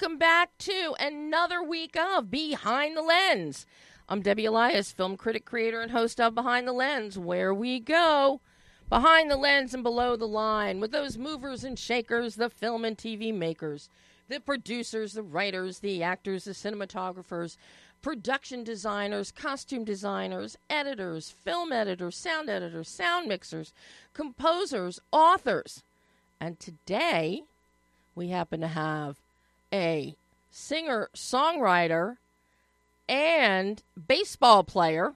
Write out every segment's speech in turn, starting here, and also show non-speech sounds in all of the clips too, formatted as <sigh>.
Welcome back to another week of Behind the Lens. I'm Debbie Elias, film critic, creator, and host of Behind the Lens, where we go behind the lens and below the line with those movers and shakers, the film and TV makers, the producers, the writers, the actors, the cinematographers, production designers, costume designers, editors, film editors, sound editors, sound mixers, composers, authors. And today we happen to have a singer songwriter and baseball player,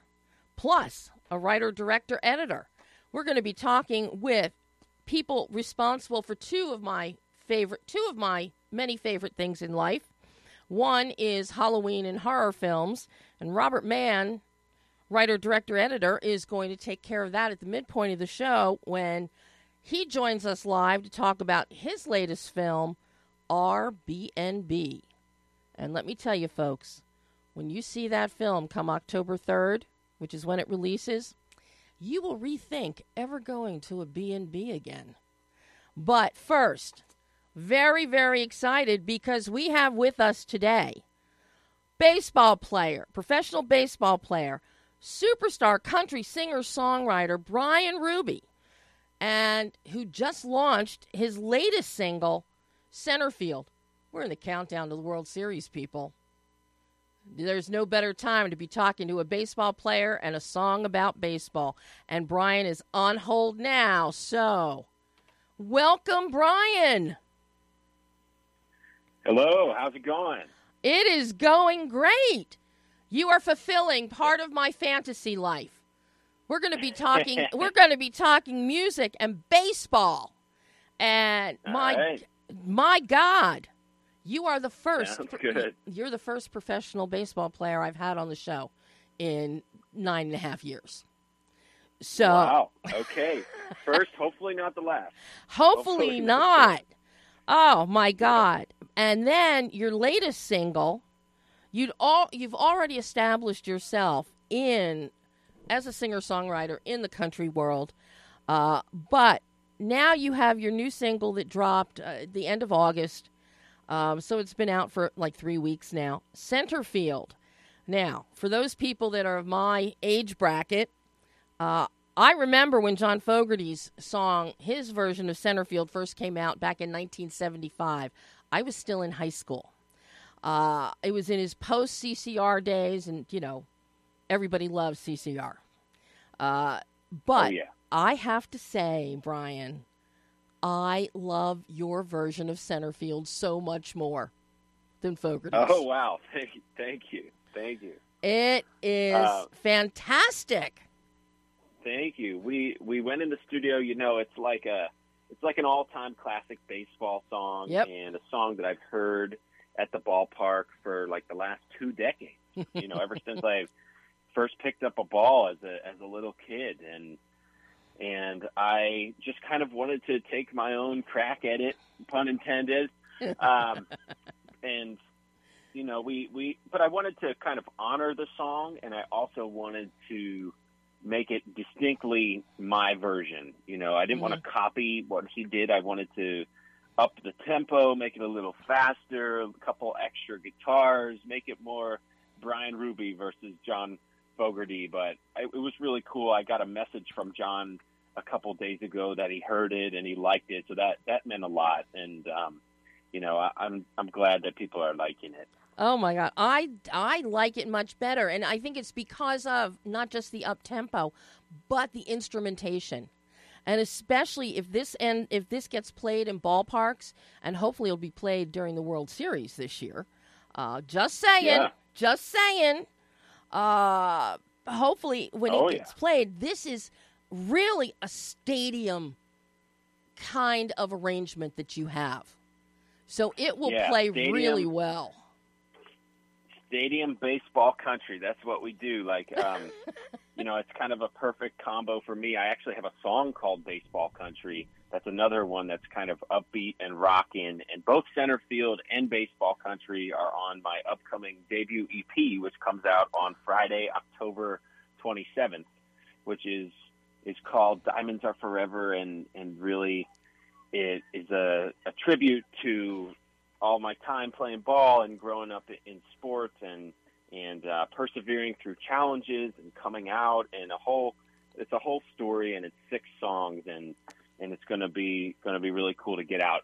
plus a writer, director, editor. We're going to be talking with people responsible for two of my favorite, two of my many favorite things in life. One is Halloween and horror films, and Robert Mann, writer, director, editor, is going to take care of that at the midpoint of the show when he joins us live to talk about his latest film, RBNB. And let me tell you, folks, when you see that film come October 3rd, which is when it releases, you will rethink ever going to a B&B again. But first, very, very excited because we have with us today baseball player, professional baseball player, superstar country singer songwriter Bryan Ruby, and who just launched his latest single, Centerfield. We're in the countdown to the World Series, people. There's no better time to be talking to a baseball player and a song about baseball. And Bryan is on hold now. So, welcome, Bryan. Hello, how's it going? It is going great. You are fulfilling part of my fantasy life. We're going to be talking <laughs> we're going to be talking music and baseball. And my right. My god, you are the first you're the first professional baseball player I've had on the show in nine and a half years. So Wow. <laughs> Okay. First, hopefully not the last. Hopefully, Hopefully not. Oh my God! And then your latest single, you'd all you've already established yourself in as a singer songwriter in the country world, uh, but now you have your new single that dropped uh, at the end of August. Um, so it's been out for like three weeks now. Centerfield. Now, for those people that are of my age bracket, uh, I remember when John Fogerty's song, his version of Centerfield, first came out back in 1975. I was still in high school. Uh, it was in his post CCR days, and you know, everybody loves CCR. Uh, but oh yeah. I have to say, Bryan, I love your version of Centerfield so much more than Fogerty's. Oh wow. <laughs> Thank you. Thank you. Thank you. It is Uh, fantastic. Thank you. We we went in the studio. You know, it's like a it's like an all time classic baseball song Yep. and a song that I've heard at the ballpark for like the last two decades. you know, ever <laughs> since I first picked up a ball as a as a little kid and and I just kind of wanted to take my own crack at it, pun intended. Um, <laughs> and you know, we we but I wanted to kind of honor the song and I also wanted to make it distinctly my version. You know, I didn't want to copy what he did. I wanted to up the tempo, make it a little faster, a couple extra guitars, make it more Bryan Ruby versus John Fogerty. But I, it was really cool. I got a message from John a couple days ago that he heard it and he liked it, so that that meant a lot. And um, you know, I, I'm I'm glad that people are liking it. Oh my god, I I like it much better, and I think it's because of not just the up tempo, but the instrumentation, and especially if this and if this gets played in ballparks, and hopefully it'll be played during the World Series this year. Uh, just saying, Yeah. just saying. Uh, hopefully, when Oh, it yeah. gets played, this is really a stadium kind of arrangement that you have. So it will Yeah, play stadium. really well. stadium baseball country. That's what we do. Like, um, <laughs> you know, it's kind of a perfect combo for me. I actually have a song called Baseball Country. That's another one that's kind of upbeat and rocking. And both center field and baseball country are on my upcoming debut EP, which comes out on Friday, October 27th, which is is called Diamonds Are Forever, and and really it is a, a tribute to all my time playing ball and growing up in sports and and uh, persevering through challenges and coming out and a whole it's a whole story and it's six songs and and it's going to be going to be really cool to get out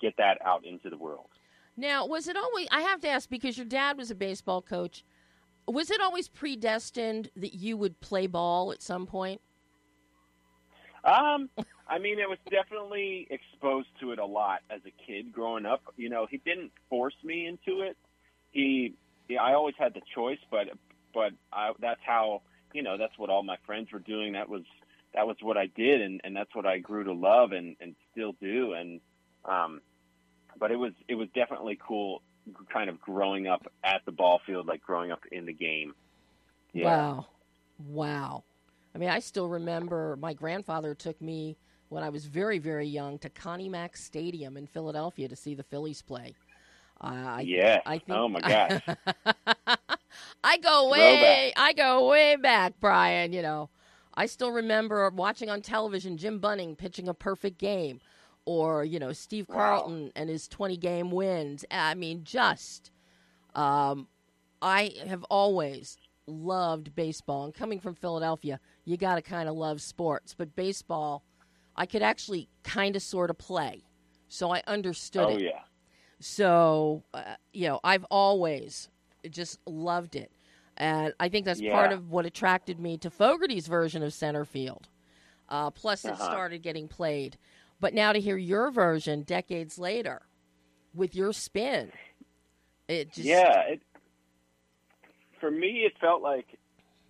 get that out into the world. Now, was it always I have to ask because your dad was a baseball coach. Was it always predestined that you would play ball at some point? Um, I mean, it was definitely exposed to it a lot as a kid growing up. You know, he didn't force me into it. He, I always had the choice, but but I, that's how you know that's what all my friends were doing. That was that was what I did, and and that's what I grew to love and and still do. And um, but it was it was definitely cool, kind of growing up at the ball field, like growing up in the game. Yeah. Wow, wow. I mean, I still remember my grandfather took me when I was very, very young to Connie Mack Stadium in Philadelphia to see the Phillies play. Uh, yeah. I think, oh my <laughs> gosh. I go way, I go way back, Bryan. You know, I still remember watching on television Jim Bunning pitching a perfect game, or you know Steve Carlton wow. and his twenty game wins. I mean, just um, I have always loved baseball, and coming from Philadelphia, you got to kind of love sports. But baseball, I could actually kind of sort of play, so I understood oh, it. yeah. So, uh, you know, I've always just loved it. And I think that's yeah. part of what attracted me to Fogerty's version of center field. Uh, plus, uh-huh. it started getting played. But now to hear your version decades later with your spin, it just. Yeah. It, for me, it felt like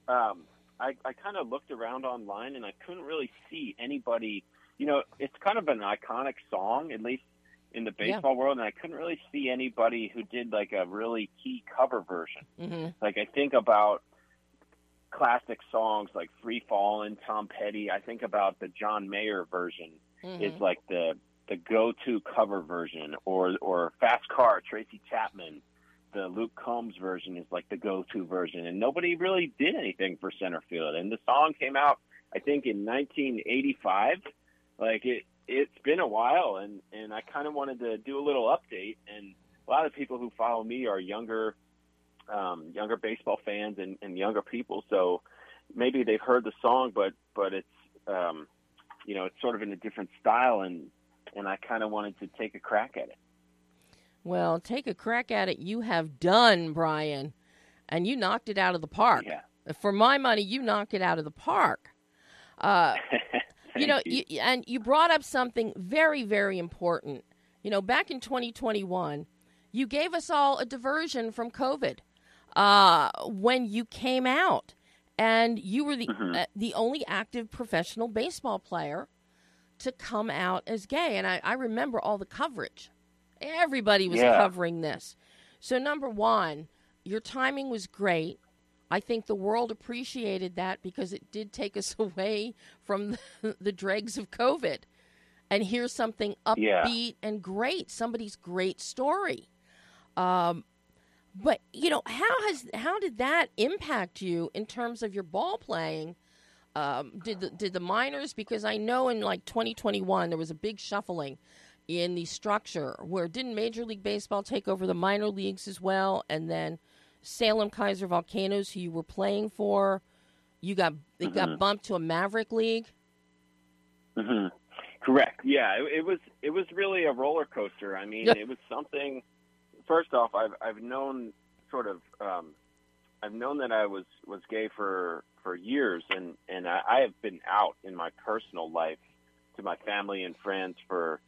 um, I, I kind of looked around online and I couldn't really see anybody. You know, it's kind of an iconic song, at least in the baseball yeah. world, and I couldn't really see anybody who did like a really key cover version. Mm-hmm. Like I think about classic songs like "Free Fallin'," Tom Petty. I think about the John Mayer version mm-hmm. is like the the go-to cover version, or or "Fast Car," Tracy Chapman the Luke Combs version is like the go-to version, and nobody really did anything for center field. And the song came out, I think, in 1985. Like it, it's been a while, and and I kind of wanted to do a little update. And a lot of people who follow me are younger, um, younger baseball fans and, and younger people. So maybe they've heard the song, but but it's um, you know it's sort of in a different style, and and I kind of wanted to take a crack at it. Well, take a crack at it. You have done, Bryan, and you knocked it out of the park. Yeah. For my money, you knocked it out of the park. Uh, <laughs> you know, you. You, and you brought up something very, very important. You know, back in 2021, you gave us all a diversion from COVID uh, when you came out, and you were the mm-hmm. uh, the only active professional baseball player to come out as gay. And I, I remember all the coverage Everybody was yeah. covering this. So, number one, your timing was great. I think the world appreciated that because it did take us <laughs> away from the, the dregs of COVID. And here's something upbeat yeah. and great, somebody's great story. Um, but you know how has how did that impact you in terms of your ball playing? Um, did the, did the minors because I know in like 2021 there was a big shuffling in the structure where didn't Major League Baseball take over the minor leagues as well, and then Salem-Keizer Volcanoes, who you were playing for, you got they mm-hmm. got bumped to a Maverick League. Mm-hmm. Correct. Yeah, it, it, was it was really a roller coaster. I mean, it was something. First off, I've I've known sort of um, I've known that I was was gay for for years, and and I, I have been out in my personal life to my family and friends for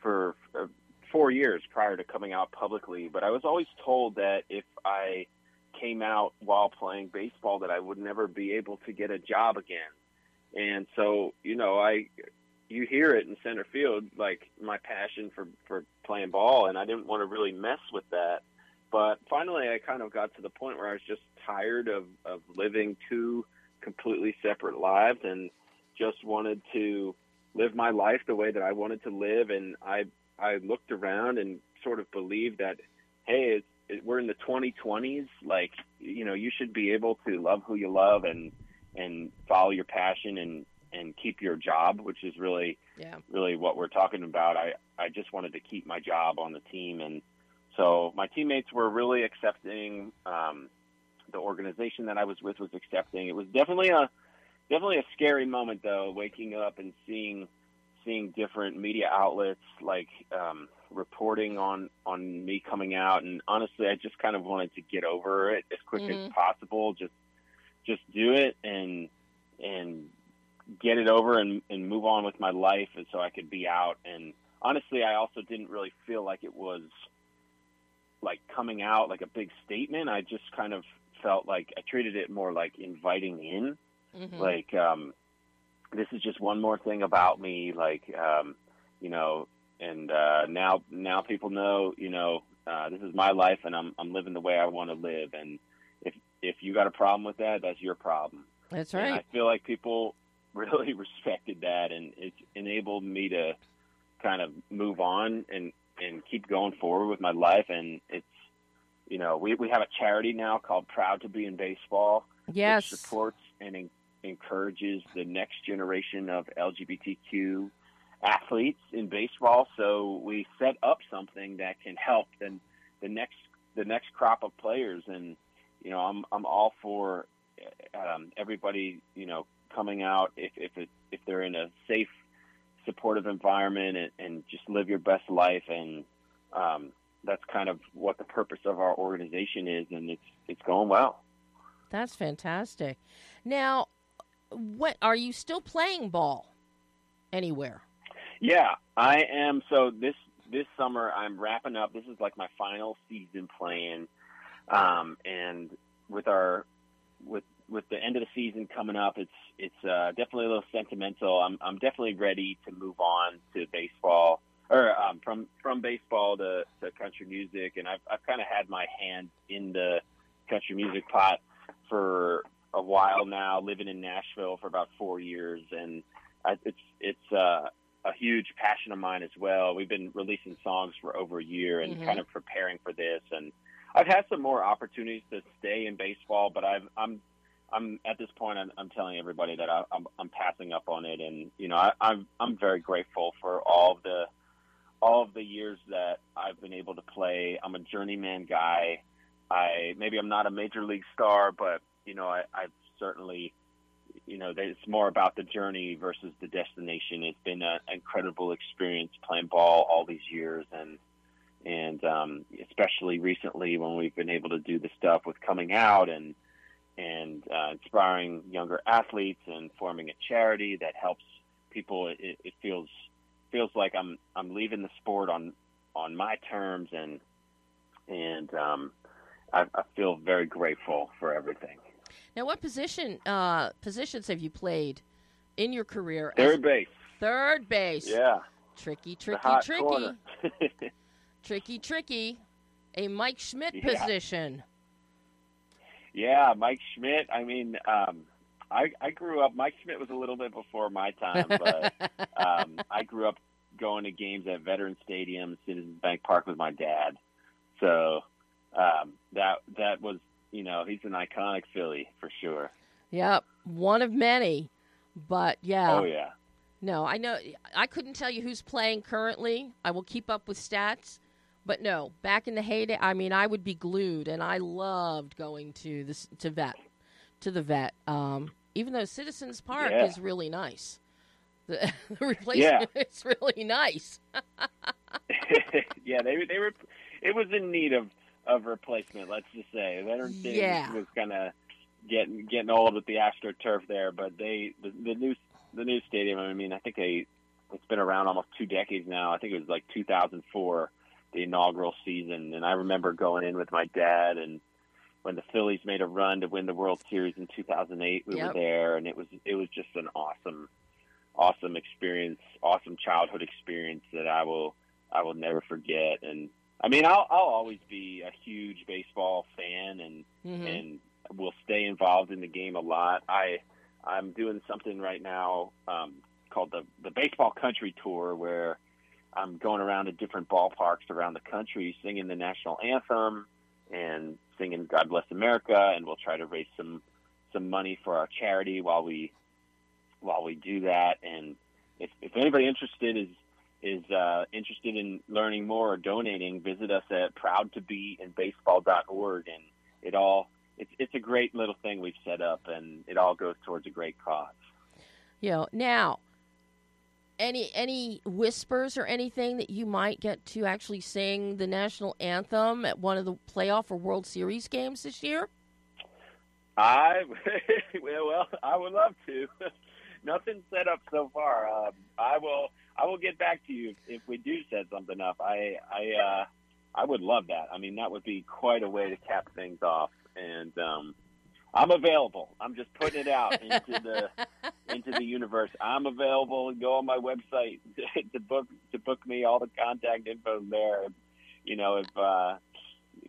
for uh, four years prior to coming out publicly, but I was always told that if I came out while playing baseball that I would never be able to get a job again. And so, you know, I you hear it in center field like my passion for for playing ball and I didn't want to really mess with that. But finally I kind of got to the point where I was just tired of of living two completely separate lives and just wanted to live my life the way that I wanted to live, and I I looked around and sort of believed that, hey, it's, it, we're in the 2020s. Like, you know, you should be able to love who you love and and follow your passion and and keep your job, which is really yeah. really what we're talking about. I I just wanted to keep my job on the team and so my teammates were really accepting. Um, the organization that I was with was accepting. It was definitely a definitely a scary moment though, waking up and seeing seeing different media outlets like um, reporting on on me coming out. And honestly, I just kind of wanted to get over it as quick Mhm. as possible. Just just do it and and get it over and, and move on with my life, and so I could be out. And honestly, I also didn't really feel like it was like coming out like a big statement. I just kind of felt like I treated it more like inviting in, Mhm. like um, this is just one more thing about me, like um, you know. And uh, now, now people know, you know, uh, this is my life, and I'm I'm living the way I want to live. And if if you got a problem with that, that's your problem. That's right. And I feel like people <laughs> really <laughs> respected that, and it's enabled me to kind of move on and and keep going forward with my life. And it's you know we we have a charity now called Proud to Be in Baseball, Yes. which supports and encourages the next generation of LGBTQ athletes in baseball. So we set up something that can help the the next the next crop of players, and you know I'm I'm all for um, everybody you know coming out if if it, if they're in a safe, supportive environment and, and just live your best life and um, that's kind of what the purpose of our organization is, and it's it's going well. That's fantastic. Now, what are you still playing ball anywhere? Yeah, I am. So this this summer, I'm wrapping up. This is like my final season playing, um, and with our with with the end of the season coming up, it's it's uh, definitely a little sentimental. I'm I'm definitely ready to move on to baseball or um, from from baseball to, to country music, and I've I've kind of had my hand in the country music pot for a while now, living in Nashville for about four years, and I, it's it's uh, a huge passion of mine as well. We've been releasing songs for over a year and Mhm. kind of preparing for this, and I've had some more opportunities to stay in baseball, but I've, I'm I'm at this point. I'm, I'm telling everybody that I, I'm I'm passing up on it, and you know I, I'm I'm very grateful for all of the all of the years that I've been able to play. I'm a journeyman guy. I maybe I'm not a major league star, but you know I, I've certainly you know it's more about the journey versus the destination. It's been an incredible experience playing ball all these years, and and um, especially recently when we've been able to do the stuff with coming out and and uh, inspiring younger athletes and forming a charity that helps people. It, it feels feels like I'm I'm leaving the sport on on my terms and and um, I, I feel very grateful for everything. Now, what position uh, positions have you played in your career? as- Third base, third base. yeah, Tricky, tricky, tricky, <laughs> tricky, tricky. A Mike Schmidt Yeah. position. Yeah, Mike Schmidt. I mean, um, I I grew up. Mike Schmidt was a little bit before my time, but <laughs> um, I grew up going to games at Veteran Stadium, Citizens Bank Park with my dad. So um, that that was, you know, he's an iconic Philly for sure. yep, one of many. But yeah, Oh yeah, no, I know. I couldn't tell you who's playing currently. I will keep up with stats. But no, back in the heyday, I mean, I would be glued, and I loved going to this to vet, to the vet. Um, even though Citizens Park Yeah. is really nice, the, <laughs> the replacement <laughs> is really nice. <laughs> yeah. They they were. It was in need of of replacement. Let's just say Veteran Stadium Yeah. was kind of getting getting old with the AstroTurf there, but they the, the new the new stadium. I mean, I think they it's been around almost two decades now. I think it was like 2004, the inaugural season, and I remember going in with my dad and when the Phillies made a run to win the World Series in 2008. We Yep. were there, and it was it was just an awesome, awesome experience, awesome childhood experience that I will I will never forget. And I mean, I'll I'll always be a huge baseball fan, and Mhm. and will stay involved in the game a lot. I I'm doing something right now um, called the the baseball country tour, where I'm going around to different ballparks around the country, singing the national anthem and singing "God Bless America," and we'll try to raise some some money for our charity while we while we do that. And if if anybody interested is is uh, interested in learning more or donating, visit us at proudtobeinbaseball.org, and it all it's it's a great little thing we've set up, and it all goes towards a great cause. You know, now any any whispers or anything that you might get to actually sing the national anthem at one of the playoff or World Series games this year? I <laughs> well, I would love to. <laughs> Nothing set up so far. Uh, I will. I will get back to you if, if we do set something up. I I uh, I would love that. I mean, that would be quite a way to cap things off. And um, I'm available. I'm just putting it out into the <laughs> into the universe. I'm available. Go on my website <laughs> to book to book me. All the contact info there. You know, if uh,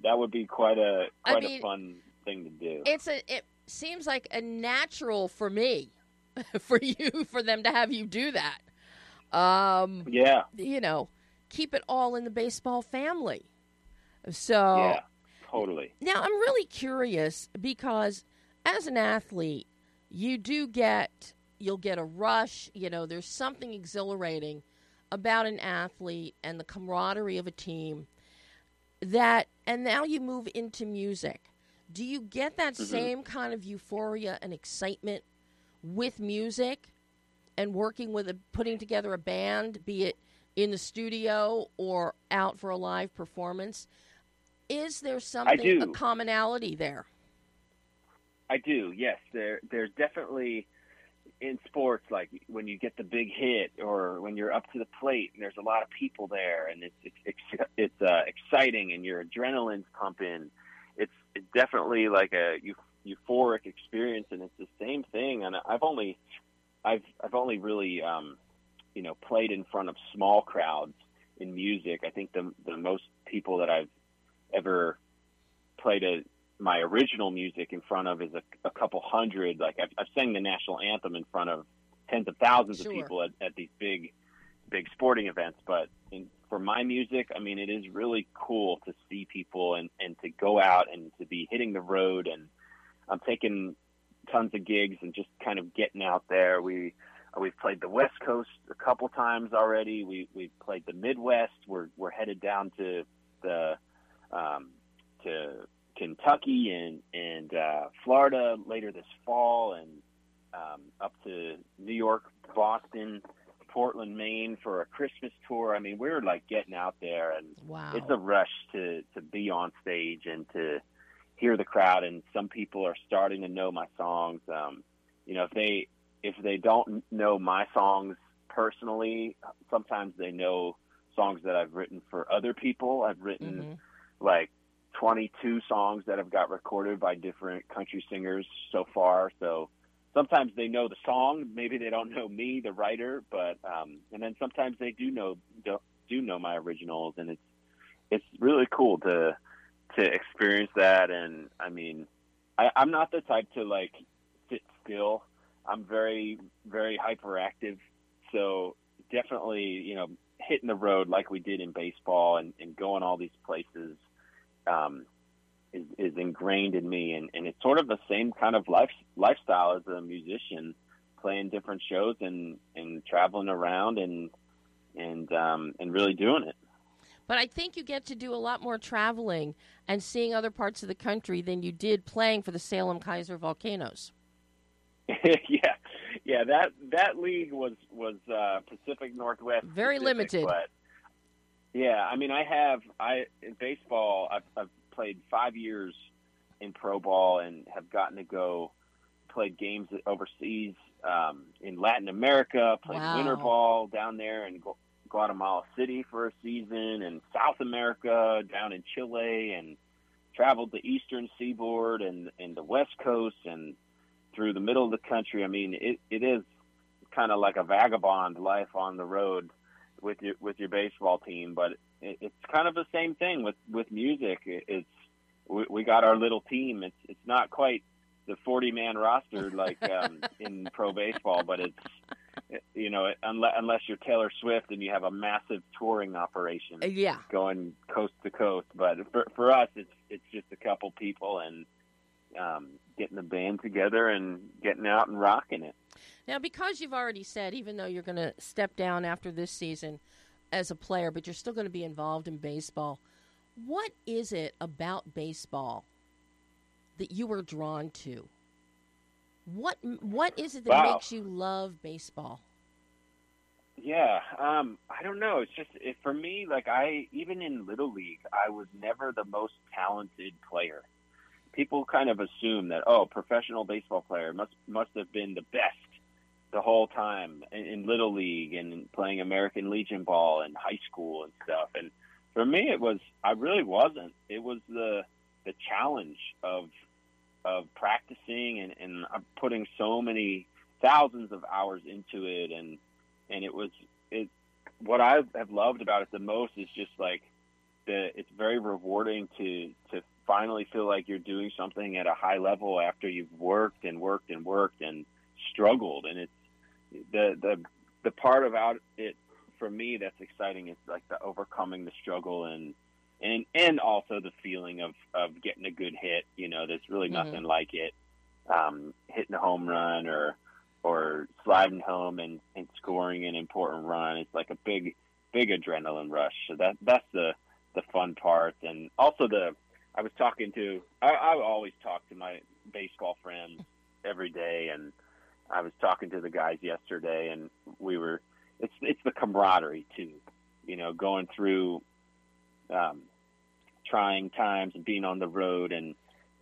that would be quite a quite I mean, a fun thing to do. It's a. It seems like a natural for me, <laughs> for you, for them to have you do that. Um, yeah. You know, keep it all in the baseball family. So. Yeah. Totally. Now I'm really curious because as an athlete, you do get you'll get a rush. You know, there's something exhilarating about an athlete and the camaraderie of a team that and now you move into music do you get that mm-hmm. same kind of euphoria and excitement with music and working with a putting together a band, be it in the studio or out for a live performance? Is there something a commonality there? I do. Yes, there there's definitely in sports like when you get the big hit or when you're up to the plate and there's a lot of people there and it's it's it's uh, exciting and your adrenaline's pumping it's it's definitely like a euphoric experience, and it's the same thing. And I've only I've I've only really um, you know played in front of small crowds in music. I think the the most people that I've ever played a my original music in front of is a, a couple hundred. Like I've, I've sang the national anthem in front of tens of thousands sure. of people at, at these big big sporting events, but in, for my music, I mean, it is really cool to see people and, and to go out and to be hitting the road. And I'm taking tons of gigs and just kind of getting out there. We, we've played the West Coast a couple times already. We, we've played the Midwest. We're, we're headed down to the, um, to Kentucky and, and, uh, Florida later this fall and, um, up to New York, Boston, Portland, Maine for a Christmas tour. I mean, we are like getting out there, and wow. it's a rush to to be on stage and to hear the crowd. And some people are starting to know my songs. Um, you know, if they if they don't know my songs personally, sometimes they know songs that I've written for other people. I've written mm-hmm. like 22 songs that have got recorded by different country singers so far. So sometimes they know the song, maybe they don't know me, the writer, but um, and then sometimes they do know do, do know my originals, and it's it's really cool to to experience that. And I mean, I, I'm not the type to like sit still. I'm very very hyperactive, so definitely you know hitting the road like we did in baseball and, and going all these places. Um, is, is ingrained in me, and, and it's sort of the same kind of life lifestyle as a musician, playing different shows and and traveling around and and um, and really doing it. But I think you get to do a lot more traveling and seeing other parts of the country than you did playing for the Salem-Keizer Volcanoes. <laughs> yeah, yeah that that league was was uh, Pacific Northwest. Very Pacific, limited. But yeah, I mean, I have I in baseball. I've, I've played five years in pro ball and have gotten to go play games overseas um, in Latin America, played wow. winter ball down there in Guatemala City for a season, and South America down in Chile, and traveled the eastern seaboard and, and the west coast and through the middle of the country. I mean, it, it is kind of like a vagabond life on the road with your with your baseball team, but it, it's kind of the same thing with with music. It's we, we got our little team. It's it's not quite the 40 man roster like um, <laughs> in pro baseball, but it's you know unless unless you're Taylor Swift and you have a massive touring operation, uh, yeah, going coast to coast. But for for us, it's it's just a couple people and um, getting the band together and getting out and rocking it. Now, because you've already said, even though you're going to step down after this season, as a player, but you're still going to be involved in baseball. What is it about baseball that you were drawn to? What what is it that Wow. makes you love baseball? Yeah, um, I don't know. It's just it, for me. Like I, even in little league, I was never the most talented player. People kind of assume that oh, professional baseball player must must have been the best the whole time in, in little league and playing American Legion ball in high school and stuff. And for me, it was I really wasn't. It was the the challenge of of practicing and, and putting so many thousands of hours into it. And and it was it what I have loved about it the most is just like the it's very rewarding to to finally feel like you're doing something at a high level after you've worked and worked and worked and struggled. And it's the the the part about it for me that's exciting is like the overcoming the struggle and and and also the feeling of of getting a good hit you know there's really Mhm. nothing like it um hitting a home run or or sliding home and, and scoring an important run. It's like a big, big adrenaline rush. So that that's the the fun part, and also the I was talking to I, I always talk to my baseball friends every day, and I was talking to the guys yesterday, and we were it's it's the camaraderie too, you know, going through um, trying times and being on the road and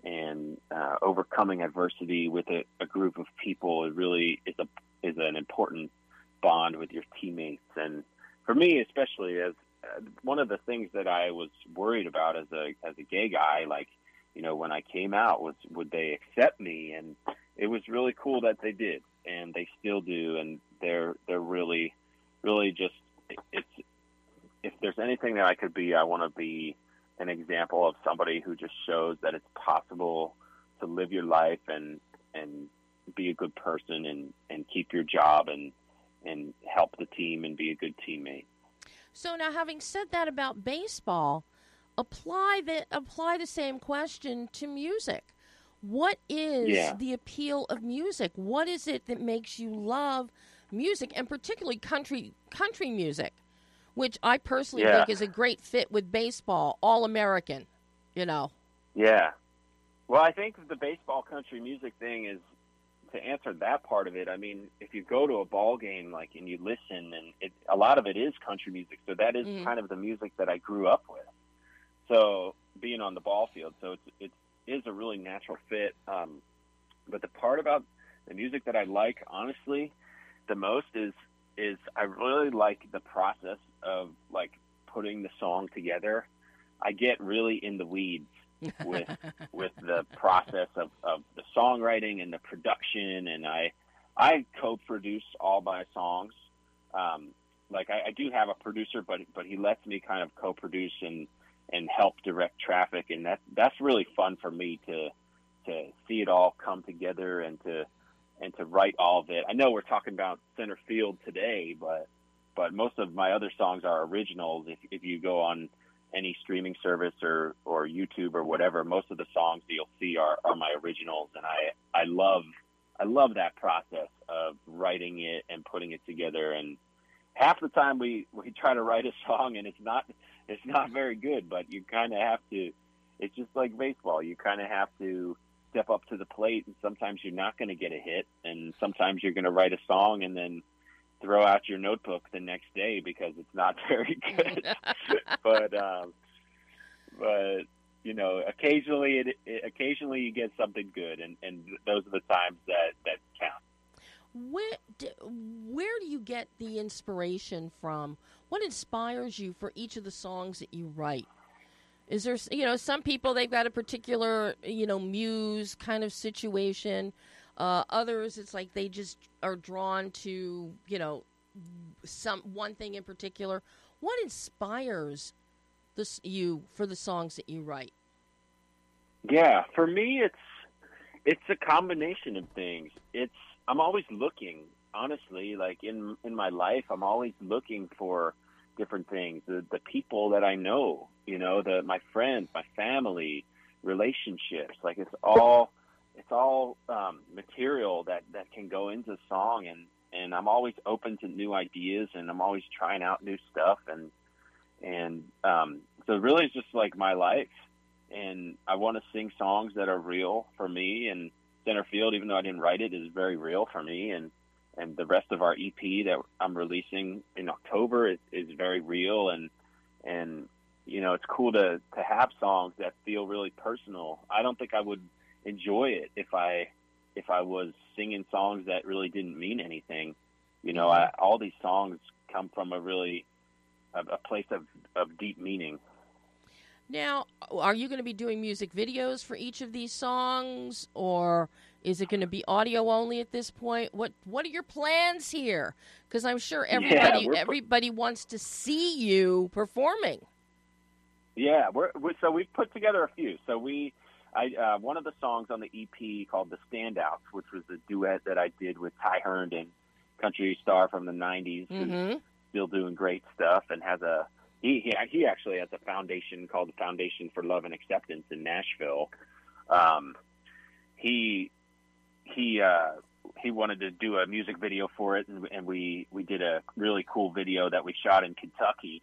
and uh, overcoming adversity with a, a group of people is really is a is an important bond with your teammates. And for me, especially as uh, one of the things that I was worried about as a as a gay guy, like you know, when I came out, was would they accept me? And it was really cool that they did, and they still do, and they're they're really really just it's if there's anything that I could be, I want to be an example of somebody who just shows that it's possible to live your life and and be a good person and and keep your job and and help the team and be a good teammate. So now, having said that about baseball, apply the apply the same question to music. What is Yeah. the appeal of music? What is it that makes you love music, and particularly country country music, which I personally Yeah. think is a great fit with baseball, all American. You know. Yeah. Well, I think the baseball country music thing is to answer that part of it. I mean, if you go to a ball game like and you listen and it a lot of it is country music. So that is Mhm. kind of the music that I grew up with. So being on the ball field, so it's it is a really natural fit. Um, but the part about the music that I like, honestly, the most is is I really like the process of like putting the song together. I get really in the weeds with <laughs> with the process of, of the songwriting and the production and I I co-produce all my songs. Um, like I, I do have a producer, but but he lets me kind of co-produce and and help direct traffic, and that that's really fun for me to to see it all come together and to and to write all of it. I know we're talking about center field today, but but most of my other songs are originals. If if you go on any streaming service or or YouTube or whatever, most of the songs that you'll see are, are my originals, and I I love I love that process of writing it and putting it together. And half the time we we try to write a song and it's not it's not very good, but you kind of have to. It's just like baseball. You kind of have to step up to the plate, and sometimes you're not going to get a hit, and sometimes you're going to write a song and then throw out your notebook the next day because it's not <laughs> very good. <laughs> but um, but you know, occasionally it, it occasionally you get something good, and and those are the times that that count. Where do, where do you get the inspiration from? What inspires you for each of the songs that you write? Is there, you know, some people they've got a particular, you know, muse kind of situation. Uh, others, it's like they just are drawn to, you know, some one thing in particular. What inspires this you for the songs that you write? Yeah, for me, it's it's a combination of things. It's I'm always looking, honestly. Like in in my life, I'm always looking for different things. The the people that I know, you know, the my friends, my family, relationships. Like it's all it's all um, material that that can go into song and and I'm always open to new ideas, and I'm always trying out new stuff, and and um, so really it's just like my life, and I want to sing songs that are real for me, and center field, even though I didn't write it, is very real for me, and and the rest of our EP that I'm releasing in October is, is very real, and and you know it's cool to to have songs that feel really personal. I don't think I would enjoy it if I if I was singing songs that really didn't mean anything. You know, mm-hmm. I, all these songs come from a really a, a place of, of deep meaning. Now, are you going to be doing music videos for each of these songs, or is it going to be audio only at this point? What What are your plans here? Because I'm sure everybody yeah, everybody wants to see you performing. Yeah, we're, we're, so we've put together a few. So we, I uh, one of the songs on the EP called "The Standouts," which was the duet that I did with Ty Herndon, country star from the '90s, mm-hmm. who's still doing great stuff and has a he, he he actually has a foundation called the Foundation for Love and Acceptance in Nashville. Um, he he uh, he wanted to do a music video for it, and, and we we did a really cool video that we shot in Kentucky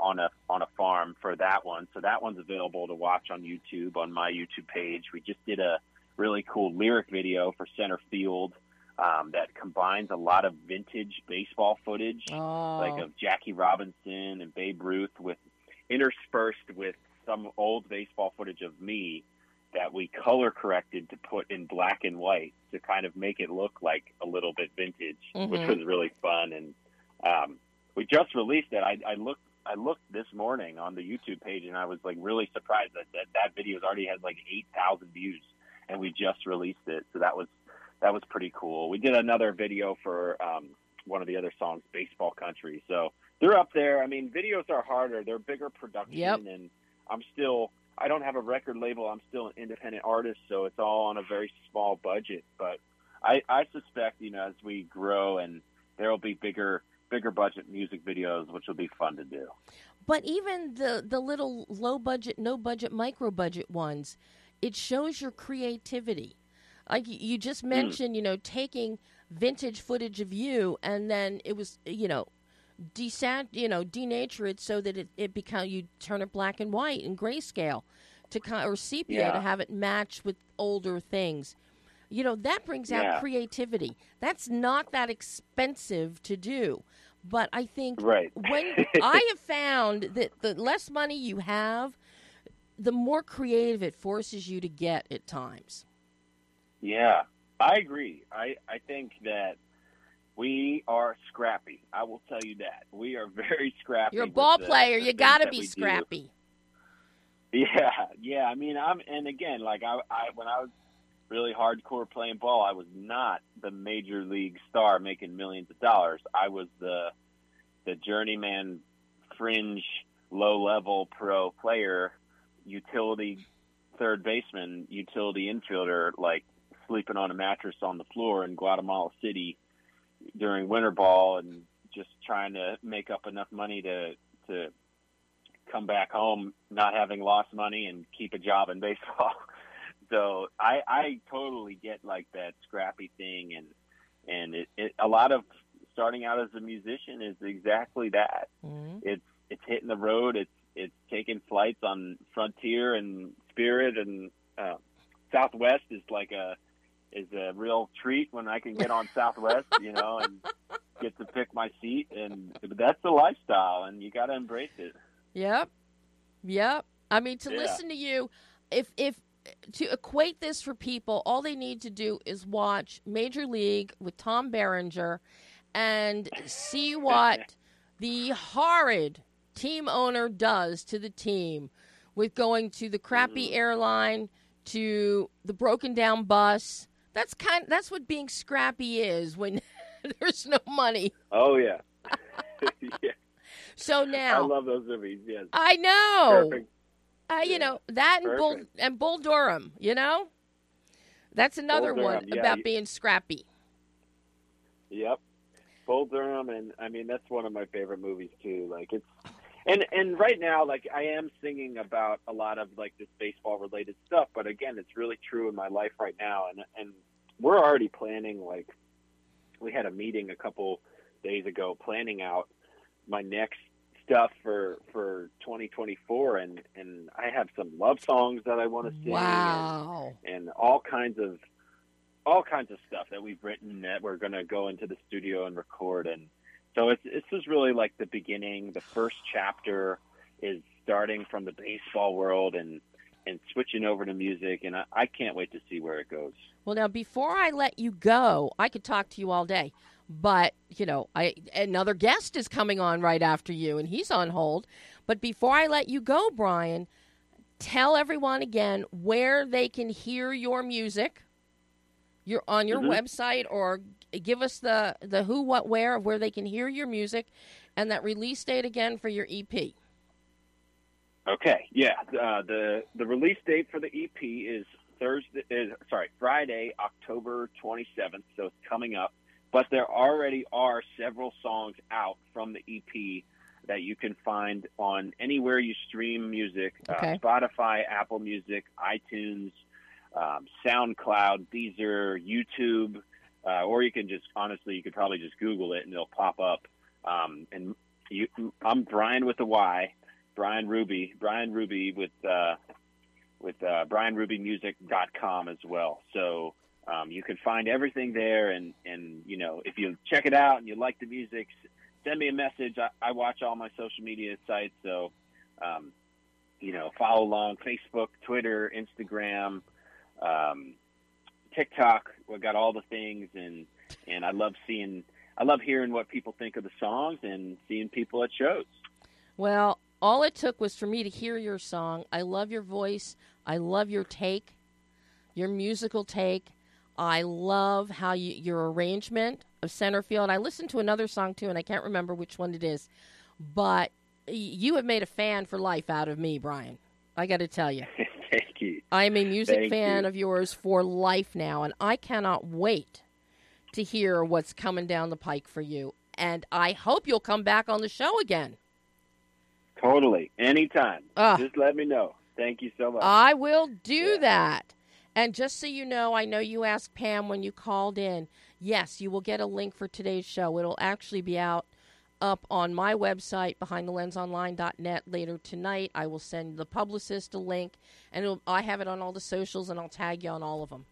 on a on a farm for that one. So that one's available to watch on YouTube on my YouTube page. We just did a really cool lyric video for Center Field um, that combines a lot of vintage baseball footage, oh. like of Jackie Robinson and Babe Ruth, with interspersed with some old baseball footage of me that we color corrected to put in black and white to kind of make it look like a little bit vintage, mm-hmm. which was really fun. And um, we just released it. I, I looked. I looked this morning on the YouTube page, and I was like really surprised that that, that video's already had like eight thousand views, and we just released it. So that was that was pretty cool. We did another video for um, one of the other songs, Baseball Country. So they're up there. I mean, videos are harder. They're bigger production, yep. and I'm still. I don't have a record label. I'm still an independent artist, so it's all on a very small budget. But I, I suspect, you know, as we grow and there will be bigger, bigger budget music videos, which will be fun to do. But even the the little low budget, no budget, micro budget ones, it shows your creativity. Like you just mentioned, mm. you know, taking vintage footage of you, and then it was, you know, desat, you know, denature it so that it it become you turn it black and white and grayscale to or sepia yeah. to have it match with older things. You know, that brings yeah. out creativity. That's not that expensive to do. But I think right. when <laughs> I have found that the less money you have, the more creative it forces you to get at times. Yeah, I agree. I, I think that we are scrappy. I will tell you that. We are very <laughs> scrappy. You're a ball the, player. The you got to be scrappy. Do. Yeah, yeah. I mean, I'm, and again, like I, I, when I was really hardcore playing ball, I was not the major league star making millions of dollars. I was the, the journeyman, fringe, low level pro player, utility third baseman, utility infielder, like sleeping on a mattress on the floor in Guatemala City during winter ball and just trying to make up enough money to to come back home not having lost money and keep a job in baseball. <laughs> so I I totally get like that scrappy thing and and it, it a lot of starting out as a musician is exactly that. Mm-hmm. It's it's hitting the road, it's it's taking flights on Frontier and Spirit and uh, Southwest is like a is a real treat when I can get on Southwest, you know, and <laughs> get to pick my seat. And but that's the lifestyle, and you got to embrace it. Yep, yep. I mean, to Yeah. listen to you, if if to equate this for people, all they need to do is watch Major League with Tom Berenger and see what the horrid team owner does to the team with going to the crappy mm-hmm. airline to the broken down bus. That's kind that's what being scrappy is when <laughs> there's no money. Oh yeah, yeah. <laughs> <laughs> So now I love those movies. Yes, I know. perfect. Uh, you Yeah. know that and Bull and Bull Durham. You know, that's another Bull one yeah, about you- being scrappy. Yep. Bull Durham, and I mean that's one of my favorite movies too. Like it's, and and right now, like I am singing about a lot of like this baseball related stuff, but again, it's really true in my life right now, and and we're already planning like we had a meeting a couple days ago planning out my next stuff for for 2024 and and I have some love songs that I want to sing Wow. and, and all kinds of all kinds of stuff that we've written that we're going to go into the studio and record and so it's this is really like the beginning. The first chapter is starting from the baseball world and and switching over to music and I, I can't wait to see where it goes. Well, now before I let you go, I could talk to you all day, but you know, I another guest is coming on right after you, and he's on hold. But before I let you go, Bryan, tell everyone again where they can hear your music. You're on your Mhm. website, or give us the the who, what, where of where they can hear your music, and that release date again for your EP. Okay, yeah. Uh, the the release date for the EP is Thursday. Is sorry, Friday, October twenty seventh. So it's coming up. But there already are several songs out from the EP that you can find on anywhere you stream music: Okay. uh, Spotify, Apple Music, iTunes, um, SoundCloud, Deezer, YouTube, uh, or you can just honestly, you could probably just Google it and it'll pop up. Um, and you, I'm Bryan with a Y. Bryan Ruby, Bryan Ruby with uh, with uh, BryanRubyMusic.com as well. So um, you can find everything there, and and you know if you check it out and you like the music, send me a message. I, I watch all my social media sites, so um, you know follow along: Facebook, Twitter, Instagram, um, TikTok. We got all the things, and and I love seeing. I love hearing what people think of the songs and seeing people at shows. Well, all it took was for me to hear your song. I love your voice. I love your take, your musical take. I love how you, your arrangement of center field. I listened to another song too, and I can't remember which one it is, but you have made a fan for life out of me, Bryan. I got to tell you. <laughs> Thank you. I am a music Thank fan you. of yours for life now, and I cannot wait to hear what's coming down the pike for you. And I hope you'll come back on the show again. Totally. Anytime. Ah. Just let me know. Thank you so much. I will do Yeah. that. And just so you know, I know you asked Pam when you called in. Yes, you will get a link for today's show. It'll actually be out up on my website, behindthelensonline.net, later tonight. I will send the publicist a link, and it'll, I have it on all the socials, and I'll tag you on all of them.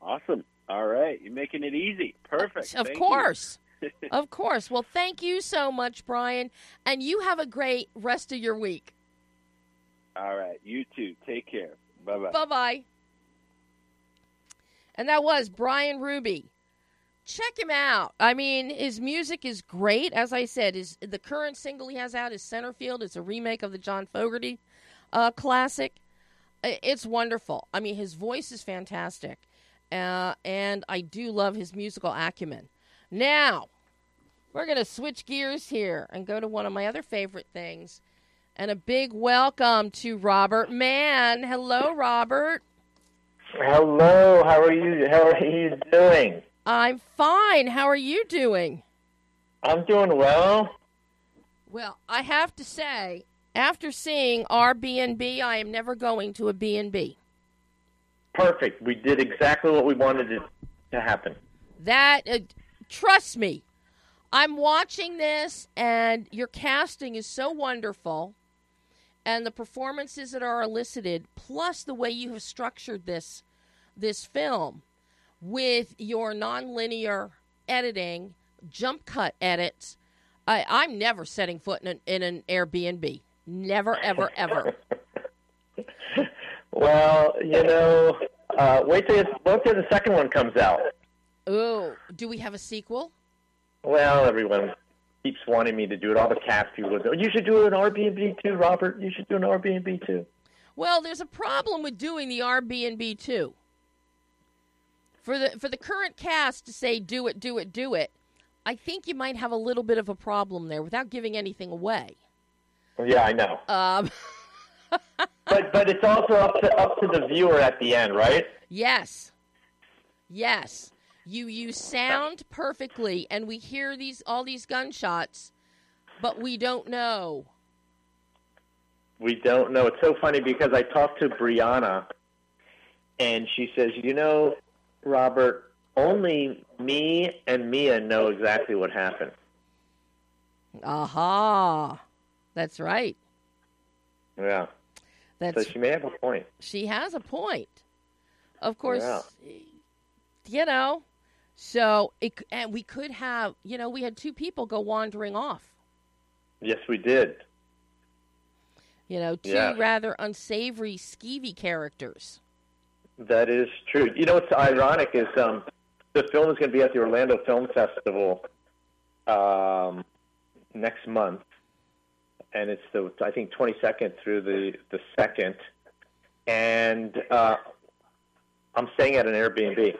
awesome. All right. You're making it easy. Perfect. Of Thank course. <laughs> of course. Well, thank you so much, Bryan. And you have a great rest of your week. All right. You too. Take care. Bye bye. Bye bye. And that was Bryan Ruby. Check him out. I mean, his music is great. As I said, his the current single he has out is Centerfield. It's a remake of the John Fogerty uh, classic. It's wonderful. I mean, his voice is fantastic, uh, and I do love his musical acumen. Now, we're going to switch gears here and go to one of my other favorite things. And a big welcome to Robert Mann. Hello, Robert. Hello, how are you? How are <laughs> you doing? I'm fine. How are you doing? I'm doing well. Well, I have to say, after seeing our B&B, I am never going to a B&B. Perfect. We did exactly what we wanted to, to happen. That uh, trust me. I'm watching this and your casting is so wonderful and the performances that are elicited plus the way you have structured this this film with your nonlinear editing, jump cut edits. I, I'm never setting foot in an, in an Airbnb. Never, ever, ever. <laughs> Well, you know, uh, wait till wait till the second one comes out. Ooh, do we have a sequel? Well, everyone keeps wanting me to do it. All the cast people do. You should do an Airbnb too, Robert. You should do an Airbnb too. Well, there's a problem with doing the Airbnb too. For the for the current cast to say do it, do it, do it, I think you might have a little bit of a problem there without giving anything away. Yeah, I know. Um, <laughs> But but it's also up to up to the viewer at the end, right? yes, yes, you you sound perfectly, and we hear these all these gunshots, but we don't know. We don't know. It's so funny because I talked to Brianna, and she says, "You know, Robert, only me and Mia know exactly what happened. Aha. That's right. Yeah. That's so she may have a point. She has a point. Of course, Yeah. you know. So it and we could have, you know, we had two people go wandering off. Yes, we did. You know, two Yeah. rather unsavory skeevy characters. That is true. You know what's ironic is um, the film is going to be at the Orlando Film Festival um, next month, and it's the I think 22nd through the the second, and uh, I'm staying at an Airbnb.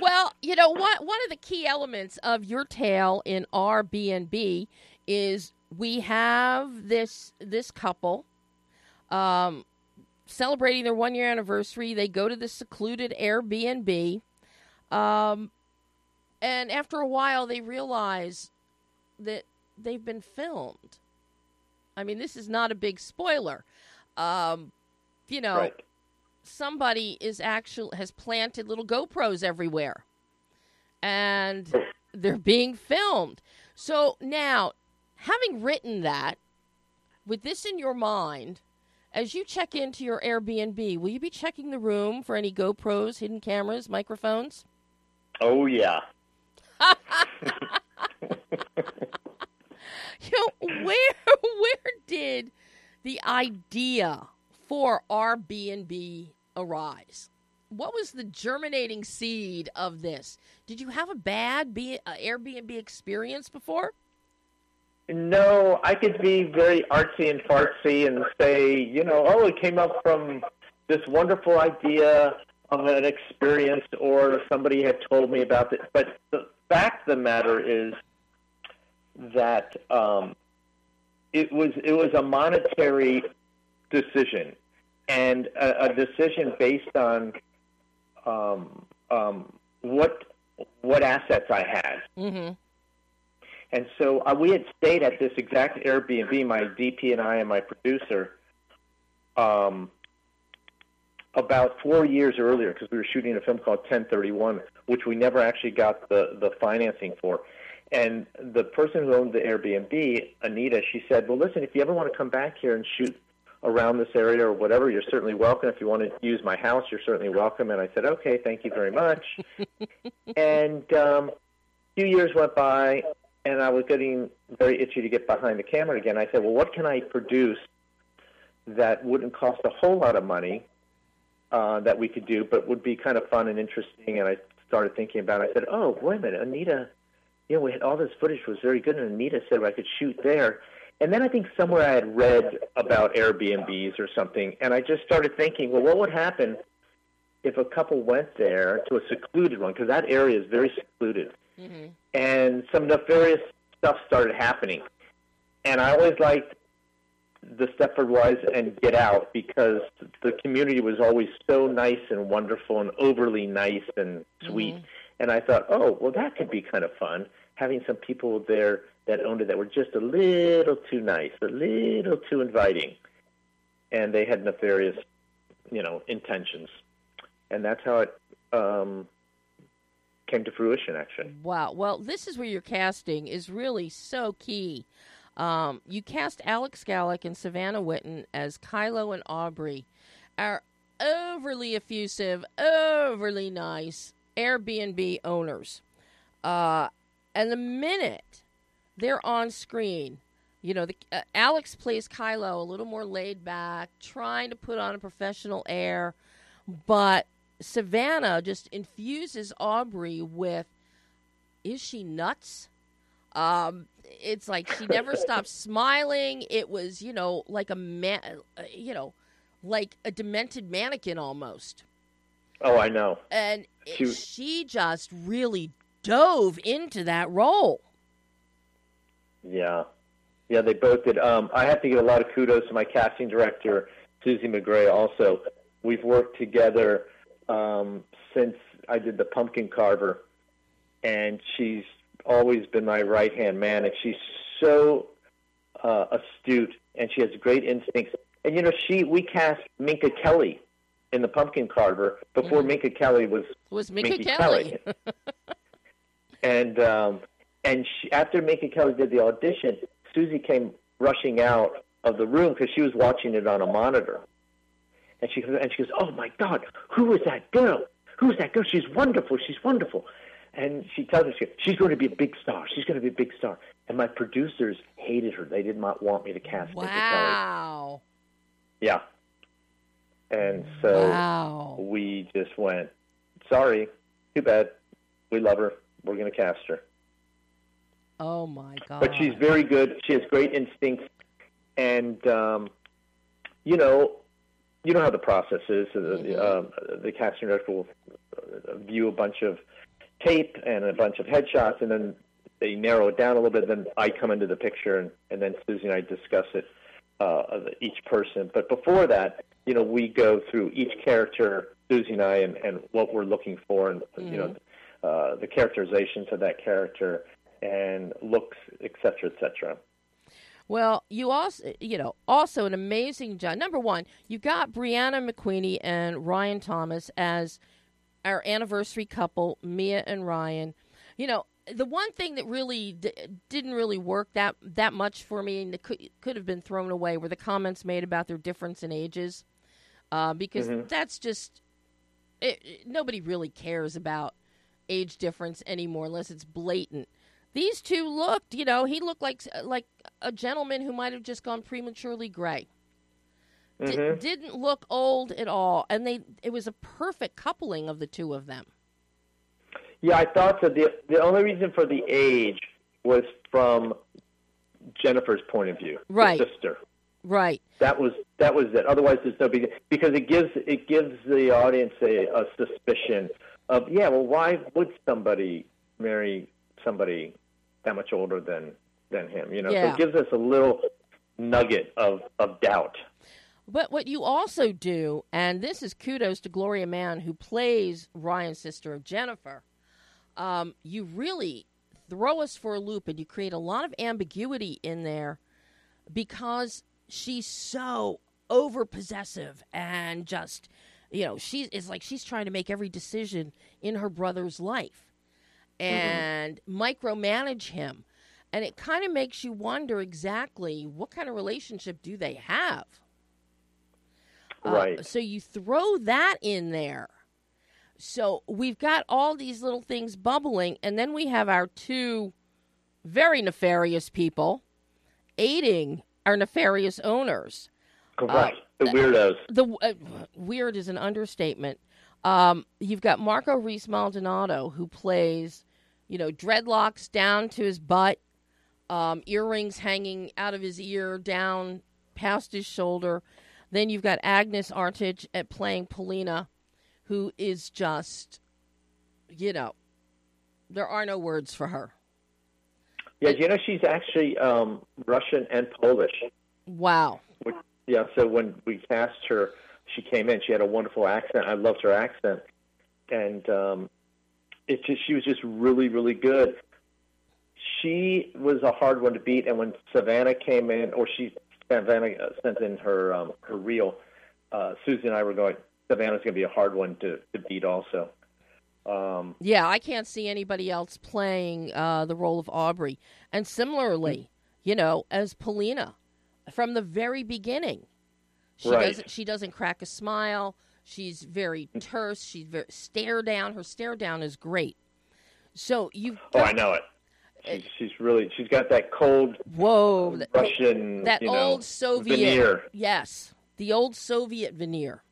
Well, you know what? One of the key elements of your tale in our is we have this this couple um, celebrating their one year anniversary. They go to this secluded Airbnb, um, and after a while, they realize that they've been filmed. I mean, this is not a big spoiler. Um, you know, right. Somebody is actually has planted little GoPros everywhere, and they're being filmed. So now, having written that, with this in your mind, as you check into your Airbnb, will you be checking the room for any GoPros, hidden cameras, microphones? Oh yeah. <laughs> You know, where <laughs> where did the idea for Airbnb arise? What was the germinating seed of this? Did you have a bad B, uh, Airbnb experience before? No, I could be very artsy and fartsy and say, you know, oh, it came up from this wonderful idea of an experience, or somebody had told me about it. But the fact of the matter is that um, it was it was a monetary decision, and a, a decision based on um, um, what what assets I had. Mm-hmm. And so uh, we had stayed at this exact Airbnb, my DP and I and my producer, um, about four years earlier because we were shooting a film called 1031, which we never actually got the, the financing for. And the person who owned the Airbnb, Anita, she said, Well, listen, if you ever want to come back here and shoot around this area or whatever, you're certainly welcome. If you want to use my house, you're certainly welcome. And I said, Okay, thank you very much. <laughs> and um, a few years went by, and I was getting very itchy to get behind the camera again. I said, well, what can I produce that wouldn't cost a whole lot of money uh, that we could do, but would be kind of fun and interesting? And I started thinking about it. I said, oh, wait a minute, Anita, you know, we had all this footage was very good, and Anita said I could shoot there. And then I think somewhere I had read about Airbnbs or something, and I just started thinking, well, what would happen if a couple went there to a secluded one? Because that area is very secluded Mm-hmm. and some nefarious stuff started happening. And I always liked the Stepford Wives and Get Out because the community was always so nice and wonderful and overly nice and sweet. Mhm. And I thought, oh, well, that could be kind of fun having some people there that owned it that were just a little too nice, a little too inviting, and they had nefarious, you know, intentions. And that's how it um, came to fruition, actually. Wow. Well, this is where your casting is really so key. Um, you cast Alex Gallick and Savannah Witten as Kylo and Aubrey, our overly effusive, overly nice Airbnb owners. Uh, and the minute they're on screen, you know, the, uh, Alex plays Kylo a little more laid back, trying to put on a professional air, but Savannah just infuses Aubrey with is she nuts? Um, it's like she never <laughs> stopped smiling. It was, you know, like a man, uh, you know, like a demented mannequin almost. Oh, I know. And it- She- she just really dove into that role. Yeah, yeah, they both did. Um, I have to give a lot of kudos to my casting director, Susie McGray. Also, we've worked together um, since I did the Pumpkin Karver, and she's always been my right hand man. And she's so uh, astute, and she has great instincts. And you know, she we cast Minka Kelly in the Pumpkin Karver before Mhm. Minka Kelly was Was Minka Minka Kelly? <laughs> and um, and she, after Minka Kelly did the audition, Susie came rushing out of the room because she was watching it on a monitor, and she goes and she goes, "Oh my God, who is that girl? Who's that girl? She's wonderful. She's wonderful." And she tells her she, she's going to be a big star. She's going to be a big star. And my producers hated her. They did not want me to cast Minka Kelly. wow. Yeah. And so wow. we just went, sorry, too bad. We love her. We're going to cast her. Oh my god. But she's very good. She has great instincts, and um, you know, you know how the process is. Uh, Mhm. The, um, the casting director will uh, view a bunch of tape and a bunch of headshots, and then they narrow it down a little bit. Then I come into the picture, and, and then Susie and I discuss it, uh, each person. But before that, you know, we go through each character, Susie and I, and, and what we're looking for, and you know, uh, the characterizations of that character and looks, et cetera, et cetera. Well, you also, you know, also an amazing job. Number one, you got Brianna McQueenie and Ryan Thomas as our anniversary couple, Mia and Ryan. You know, the one thing that really d- didn't really work that that much for me, and it could could have been thrown away, were the comments made about their difference in ages, uh, because Mhm. that's just it, it- nobody really cares about age difference anymore unless it's blatant. These two looked, you know, he looked like like a gentleman who might have just gone prematurely gray. Di- Mhm. didn't look old at all, and they it was a perfect coupling of the two of them. Yeah, I thought so. The the only reason for the age was from Jennifer's point of view, Right. sister. Right. That was that was it. Otherwise, there's no big because it gives it gives the audience a, a suspicion of yeah. Well, why would somebody marry somebody that much older than than him? You know, so it gives us a little nugget of of doubt. But what you also do, and this is kudos to Gloria Mann, who plays Ryan's sister of Jennifer, um, you really throw us for a loop and you create a lot of ambiguity in there because she's so over possessive and just, you know, she is like she's trying to make every decision in her brother's life and micromanage him. And it kind of makes you wonder exactly what kind of relationship do they have? Uh, Right. so you throw that in there. So we've got all these little things bubbling, and then we have our two very nefarious people aiding our nefarious owners. Right. the weirdos. The uh, weird is an understatement. Um, you've got Marco Reese Maldonado who plays, you know, dreadlocks down to his butt, um, earrings hanging out of his ear down past his shoulder. Then you've got Agnes Artich at playing Polina, who is just, you know, there are no words for her. Yeah, you know she's actually um, Russian and Polish. Wow. Which, yeah, so when we cast her, she came in. She had a wonderful accent. I loved her accent, and um, it just she was just really, really good. She was a hard one to beat, and when Savannah came in, or she Savannah uh, sent in her um, her reel, uh, Susie and I were going. Savannah's going to be a hard one to, to beat, also. Um, Yeah, I can't see anybody else playing uh, the role of Aubrey. And similarly, you know, as Polina, from the very beginning, she Right. doesn't she doesn't crack a smile. She's very terse. She's very stare down. Her stare down is great. So you've oh, I know it. She's, she's really she's got that cold whoa that, Russian that you know, old Soviet veneer. Yes, the old Soviet veneer.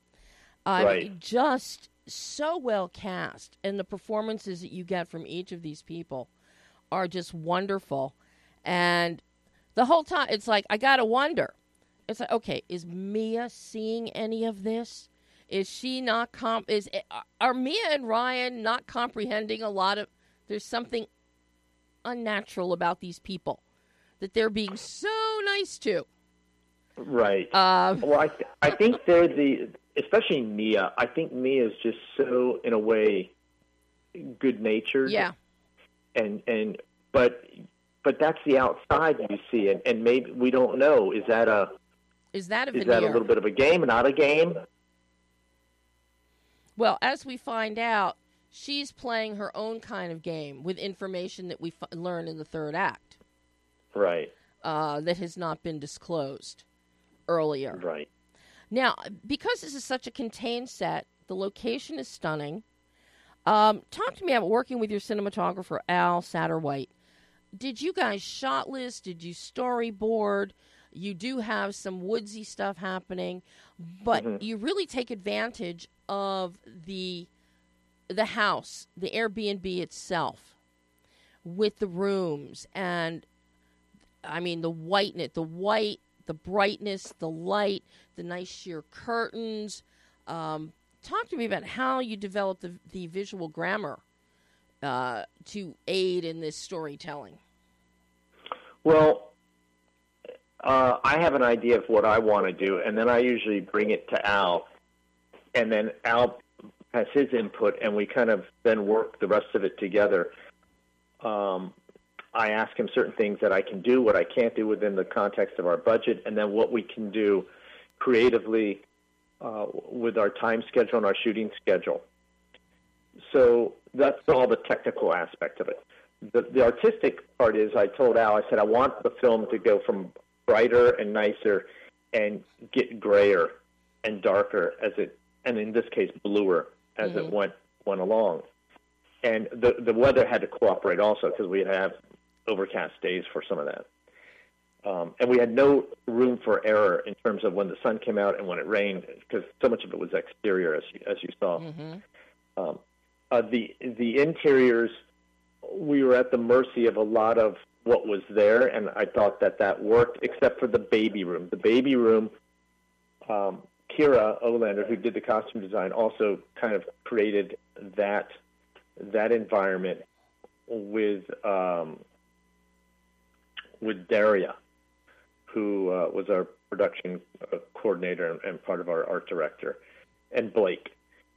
I Right. mean, just so well cast, and the performances that you get from each of these people are just wonderful. And the whole time, it's like I gotta wonder. It's like, okay, is Mia seeing any of this? Is she not comp? Is are Mia and Ryan not comprehending a lot of? There's something unnatural about these people that they're being so nice to. Right. Uh, Well, I th- I think they're the especially Mia. I think Mia is just so in a way good natured. yeah, And and but but that's the outside you see, and, and maybe we don't know. Is that a is that a is veneer? that a little bit of a game, not a game? Well, as we find out, she's playing her own kind of game with information that we f- learn in the third act Right. uh, that has not been disclosed earlier. Right. Now, because this is such a contained set, the location is stunning. Um, talk to me about working with your cinematographer, Al Satterwhite. Did you guys shot list? Did you storyboard? You do have some woodsy stuff happening, but you really take advantage of the the house, the Airbnb itself, with the rooms and I mean the whiteness, the white, the brightness, the light, the nice sheer curtains. Um, talk to me about how you develop the the visual grammar uh, to aid in this storytelling. Well, uh, I have an idea of what I want to do, and then I usually bring it to Al, and then Al has his input, and we kind of then work the rest of it together. Um, I ask him certain things that I can do, what I can't do within the context of our budget, and then what we can do creatively uh, with our time schedule and our shooting schedule. So that's all the technical aspect of it. The, the artistic part is I told Al, I said, I want the film to go from brighter and nicer and get grayer and darker as it, and in this case, bluer as it went went along. And the the weather had to cooperate also because we have overcast days for some of that. Um, and we had no room for error in terms of when the sun came out and when it rained, because so much of it was exterior, as you, as you saw. Um, uh, the the interiors, we were at the mercy of a lot of what was there, and I thought that that worked, except for the baby room. The baby room, um, Kira Olander, who did the costume design, also kind of created that that environment with um, with Daria, who uh, was our production uh, coordinator and, and part of our art director, and Blake.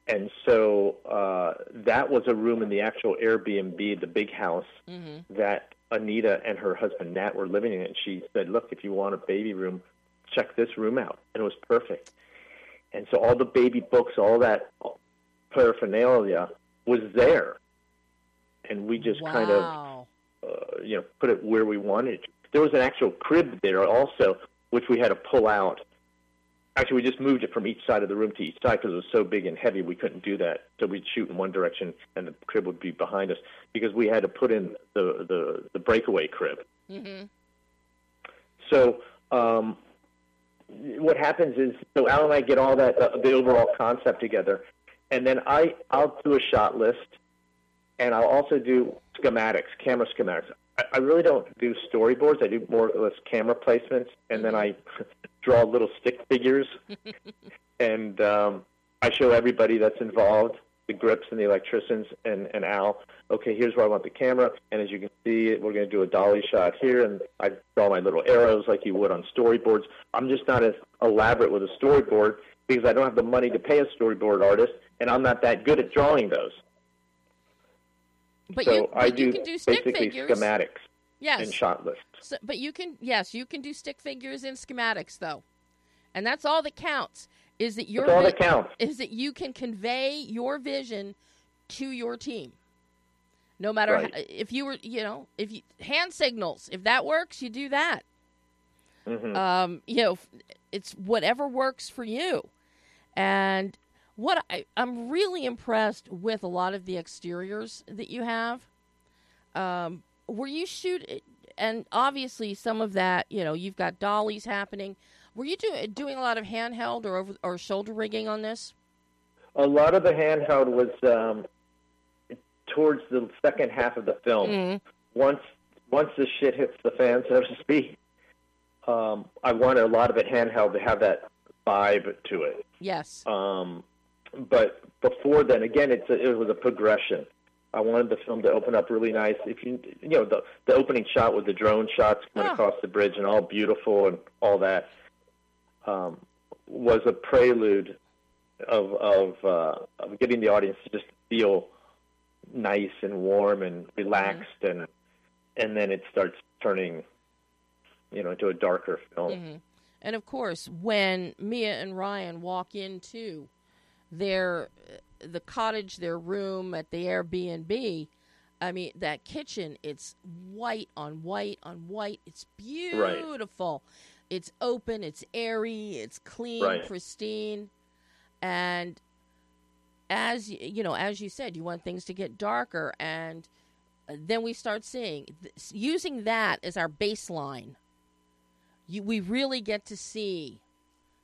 And so uh, that was a room in the actual Airbnb, the big house that Anita and her husband Nat were living in. It. And she said, "Look, if you want a baby room, check this room out." And it was perfect. And so all the baby books, all that paraphernalia was there, and we just kind of uh, you know, put it where we wanted. There was an actual crib there also, which we had to pull out. Actually, we just moved it from each side of the room to each side because it was so big and heavy. We couldn't do that, so we'd shoot in one direction and the crib would be behind us because we had to put in the the, the breakaway crib. hmm So um, what happens is, so Al and I get all that uh, the overall concept together, and then I I'll do a shot list, and I'll also do schematics, camera schematics. I, I really don't do storyboards. I do more or less camera placements, and then I draw little stick figures, <laughs> and um, I show everybody that's involved, the grips and the electricians, and, and Al. Okay, here's where I want the camera, and as you can see, we're going to do a dolly shot here, and I draw my little arrows like you would on storyboards. I'm just not as elaborate with a storyboard because I don't have the money to pay a storyboard artist, and I'm not that good at drawing those. But so you, I but do, you can do stick basically figures. schematics yes. and shot lists. So, but you can, yes, you can do stick figures and schematics, though, and that's all that counts. Is that your all that counts. is that you can convey your vision to your team. No matter Right. how, if you were, you know, if you hand signals, if that works, you do that. Mhm. Um, you know, it's whatever works for you. And what I, I'm really impressed with a lot of the exteriors that you have. Um, were you shoot, and obviously some of that, you know, you've got dollies happening. Were you do, doing a lot of handheld or over or shoulder rigging on this? A lot of the handheld was um, towards the second half of the film. Mm. Once once the shit hits the fan, so to speak, um, I wanted a lot of it handheld to have that vibe to it. Yes. Um, but before then, again, it's a, it was a progression. I wanted the film to open up really nice. If you you know the the opening shot with the drone shots coming Ah. across the bridge and all beautiful and all that um, was a prelude of of uh, of getting the audience to just feel nice and warm and relaxed and and then it starts turning you know into a darker film. And of course, when Mia and Ryan walk into their the cottage, their room at the Airbnb. I mean, that kitchen, it's white on white on white. It's beautiful. It's open, it's airy, it's clean, Right. pristine. And as you know, as you said, you want things to get darker and then we start seeing using that as our baseline. You, we really get to see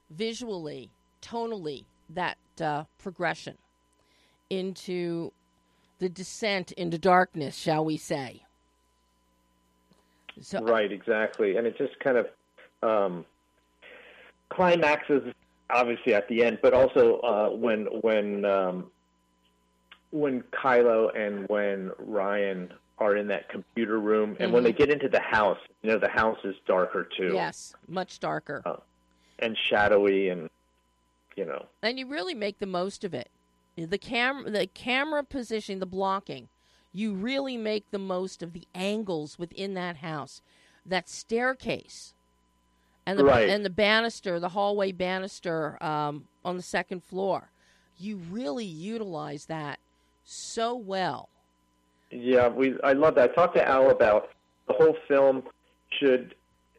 visually, tonally that uh, progression into the descent into darkness, shall we say? So, Right, exactly, and it just kind of um, climaxes obviously at the end, but also uh, when when um, when Kylo and when Ryan are in that computer room, and when they get into the house, you know, the house is darker too, yes, much darker. and shadowy, and you know, and you really make the most of it. The camera, the camera position, the blocking, you really make the most of the angles within that house. That staircase, and the Right. and the banister, the hallway banister um, on the second floor. You really utilize that so well. Yeah, we. I love that. I talked to Al about the whole film should,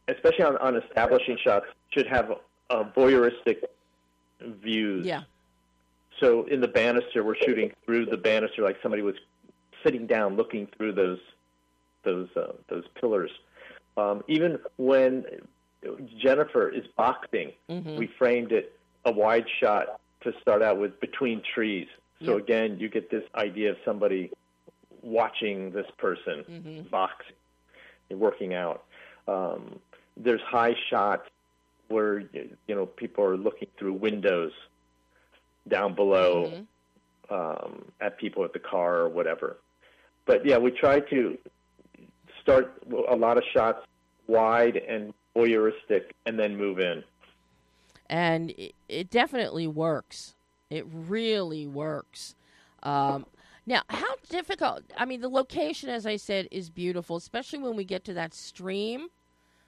especially on, on establishing shots, should have uh, voyeuristic views. Yeah, So in the banister, we're shooting through the banister like somebody was sitting down, looking through those those uh, those pillars. Um, even when Jennifer is boxing, Mhm. we framed it a wide shot to start out with between trees. So Yeah. again, you get this idea of somebody watching this person Mhm. boxing, and working out. Um, there's high shots where you know people are looking through windows down below Mhm. um, at people at the car or whatever. But yeah, we try to start a lot of shots wide and voyeuristic, and then move in. and it, it definitely works. It really works. Um, now, how difficult? I mean, the location, as I said, is beautiful, especially when we get to that stream,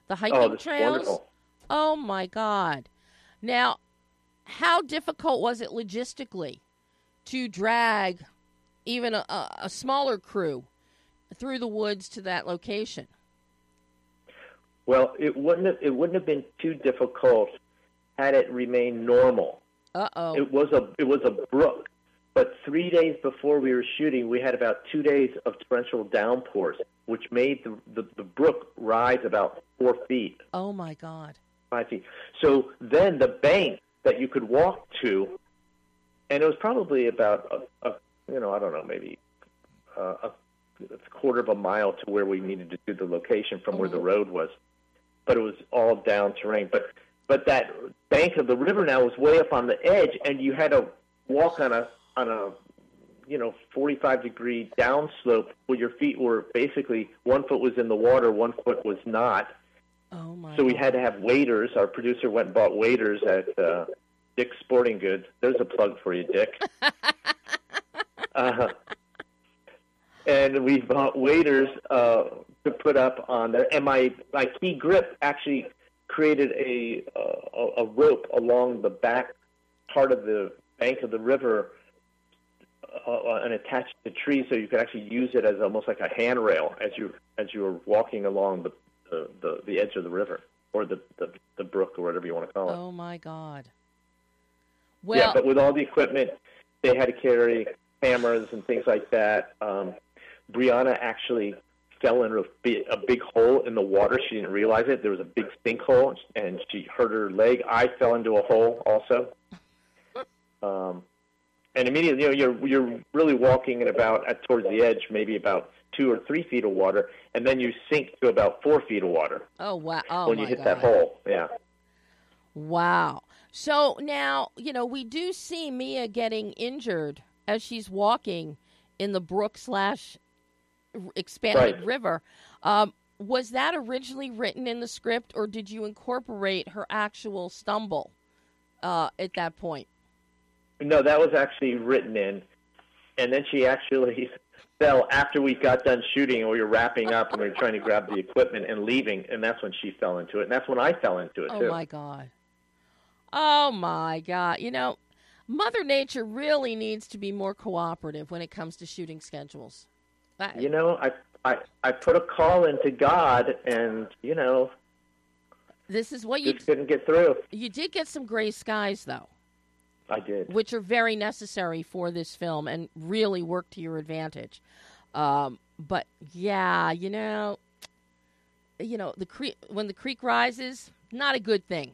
the hiking Oh, trails. wonderful. Oh my God! Now, how difficult was it logistically to drag even a, a, smaller crew through the woods to that location? Well, it wouldn't have, it wouldn't have been too difficult had it remained normal. Uh oh. It was a it was a brook, but three days before we were shooting, we had about two days of torrential downpours, which made the the, the brook rise about four feet, Oh my God! Five feet. So then the bank that you could walk to, and it was probably about a, a you know I don't know maybe uh, a, a quarter of a mile to where we needed to do the location from where the road was, but it was all down terrain. But but that bank of the river now was way up on the edge, and you had to walk on a on a you know 45 degree downslope where your feet were basically one foot was in the water, one foot was not. Oh my! So we God. had to have waders. Our producer went and bought waders at uh, Dick's Sporting Goods. There's a plug for you, Dick. <laughs> uh, and we bought waders uh, to put up on there. And my my key grip actually created a uh, a, a rope along the back part of the bank of the river uh, uh, and attached to trees, so you could actually use it as almost like a handrail as you as you were walking along the the, the, the edge of the river or the, the the brook or whatever you want to call it. Oh my God! Well, yeah, but with all the equipment, they had to carry cameras and things like that. Um, Brianna actually fell in a big, a big hole in the water. She didn't realize it. There was a big sinkhole, and she hurt her leg. I fell into a hole also. <laughs> Um, and immediately, you know, you're you're really walking at about at towards the edge, maybe about two or three feet of water, and then you sink to about four feet of water oh wow! Oh when you hit God! that hole. Yeah. Wow. So now, you know, we do see Mia getting injured as she's walking in the brook slash expanded Right. river. Um, was that originally written in the script, or did you incorporate her actual stumble uh, at that point? No, that was actually written in, and then she actually fell after we got done shooting and we were wrapping up and we were trying to grab the equipment and leaving, and that's when she fell into it, and that's when I fell into it Oh too. my god. Oh my god. You know, Mother Nature really needs to be more cooperative when it comes to shooting schedules. You know, I I I put a call into God, and you know, this is what you couldn't get through. You did get some gray skies, though. I did, which are very necessary for this film and really work to your advantage. Um, but yeah, you know, you know the creek when the creek rises, not a good thing.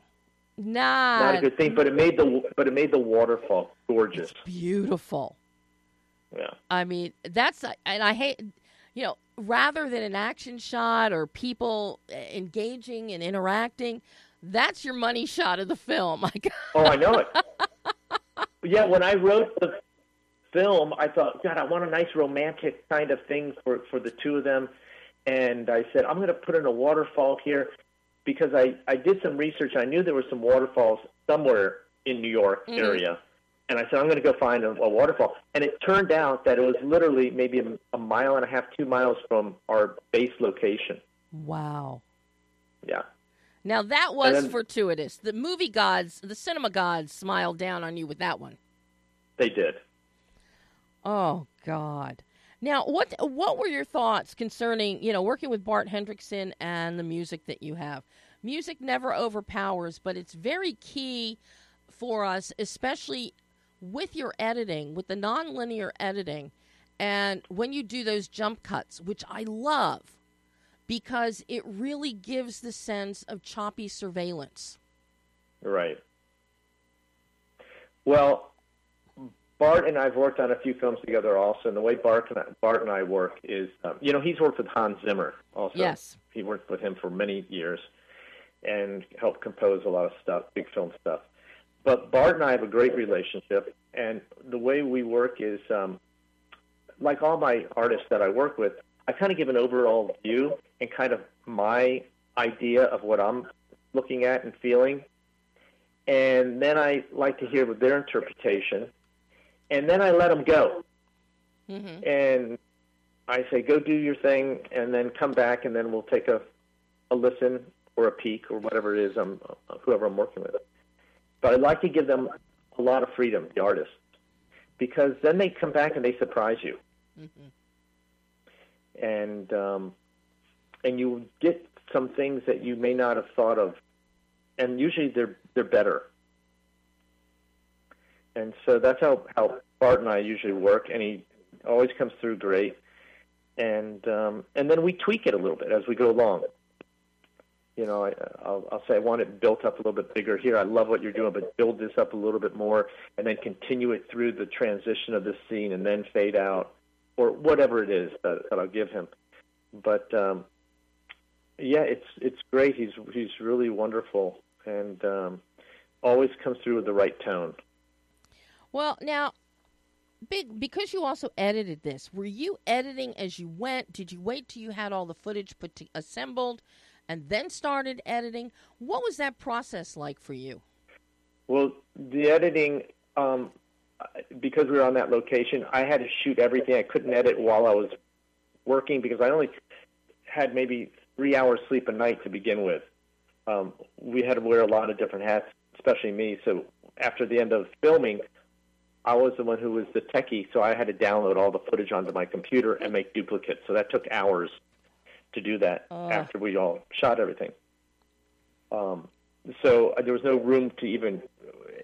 Not, not a good thing, but it made the but it made the waterfall gorgeous, it's beautiful. Yeah, I mean that's and I hate you know rather than an action shot or people engaging and interacting, that's your money shot of the film. <laughs> oh, I know it. Yeah, when I wrote the film, I thought, God, I want a nice romantic kind of thing for for the two of them, and I said, I'm going to put in a waterfall here because I I did some research. I knew there were some waterfalls somewhere in New York mm-hmm. area. And I said, I'm going to go find a, a waterfall. And it turned out that it was literally maybe a, a mile and a half, two miles from our base location. Wow. Yeah. Now that was then, fortuitous. The movie gods, the cinema gods, smiled down on you with that one. They did. Oh God. Now, what what were your thoughts concerning you know working with Bart Hendrickson and the music that you have? Music never overpowers, but it's very key for us, especially with your editing, with the nonlinear editing, and when you do those jump cuts, which I love because it really gives the sense of choppy surveillance. Right. Well, Bart and I've worked on a few films together also, and the way Bart and I, Bart and I work is, um, you know, he's worked with Hans Zimmer also. Yes. He worked with him for many years and helped compose a lot of stuff, big film stuff. But Bart and I have a great relationship, and the way we work is, um, like all my artists that I work with, I kind of give an overall view and kind of my idea of what I'm looking at and feeling. And then I like to hear their interpretation. And then I let them go. Mm-hmm. And I say, go do your thing, and then come back, and then we'll take a, a listen or a peek or whatever it is, I'm, whoever I'm working with. But I like to give them a lot of freedom, the artists, because then they come back and they surprise you. Mm-hmm and um, and you get some things that you may not have thought of, and usually they're they're better. And so that's how how Bart and I usually work, and he always comes through great. And um, and then we tweak it a little bit as we go along. You know, I, I'll, I'll say I want it built up a little bit bigger here. I love what you're doing, but build this up a little bit more, and then continue it through the transition of this scene, and then fade out or whatever it is that, that I'll give him. But um, yeah, it's it's great. He's he's really wonderful and um, always comes through with the right tone. Well, now, big because you also edited this. Were you editing as you went? Did you wait till you had all the footage put to, assembled, and then started editing? What was that process like for you? Well, the editing. Um, because we were on that location, I had to shoot everything. I couldn't edit while I was working because I only had maybe three hours sleep a night to begin with. Um, we had to wear a lot of different hats, especially me. So after the end of filming, I was the one who was the techie, so I had to download all the footage onto my computer and make duplicates. So that took hours to do that uh. after we all shot everything. Um, so uh, there was no room to even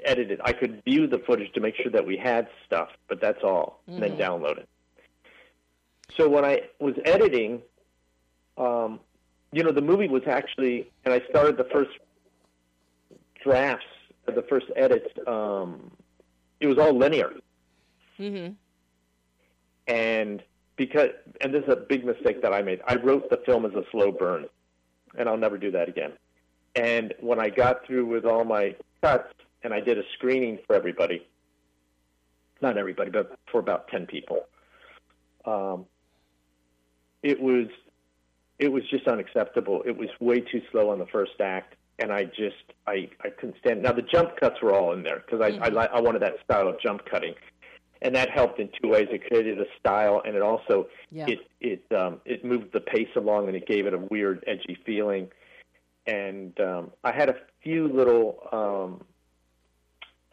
edit it. I could view the footage to make sure that we had stuff, but that's all, mm-hmm. and then mm-hmm. download it. So when I was editing, um, you know, the movie was actually, and I started the first drafts, the first edits. Um, it was all linear. Mm-hmm. And because, and this is a big mistake that I made. I wrote the film as a slow burn, and I'll never do that again. And when I got through with all my cuts, and I did a screening for everybody. Not everybody, but for about ten people. Um, it was it was just unacceptable. It was way too slow on the first act, and I just I I couldn't stand. Now the jump cuts were all in there because I, mm-hmm. I I wanted that style of jump cutting, and that helped in two ways. It created a style, and it also yeah. it it um, it moved the pace along, and it gave it a weird edgy feeling. And um, I had a few little um,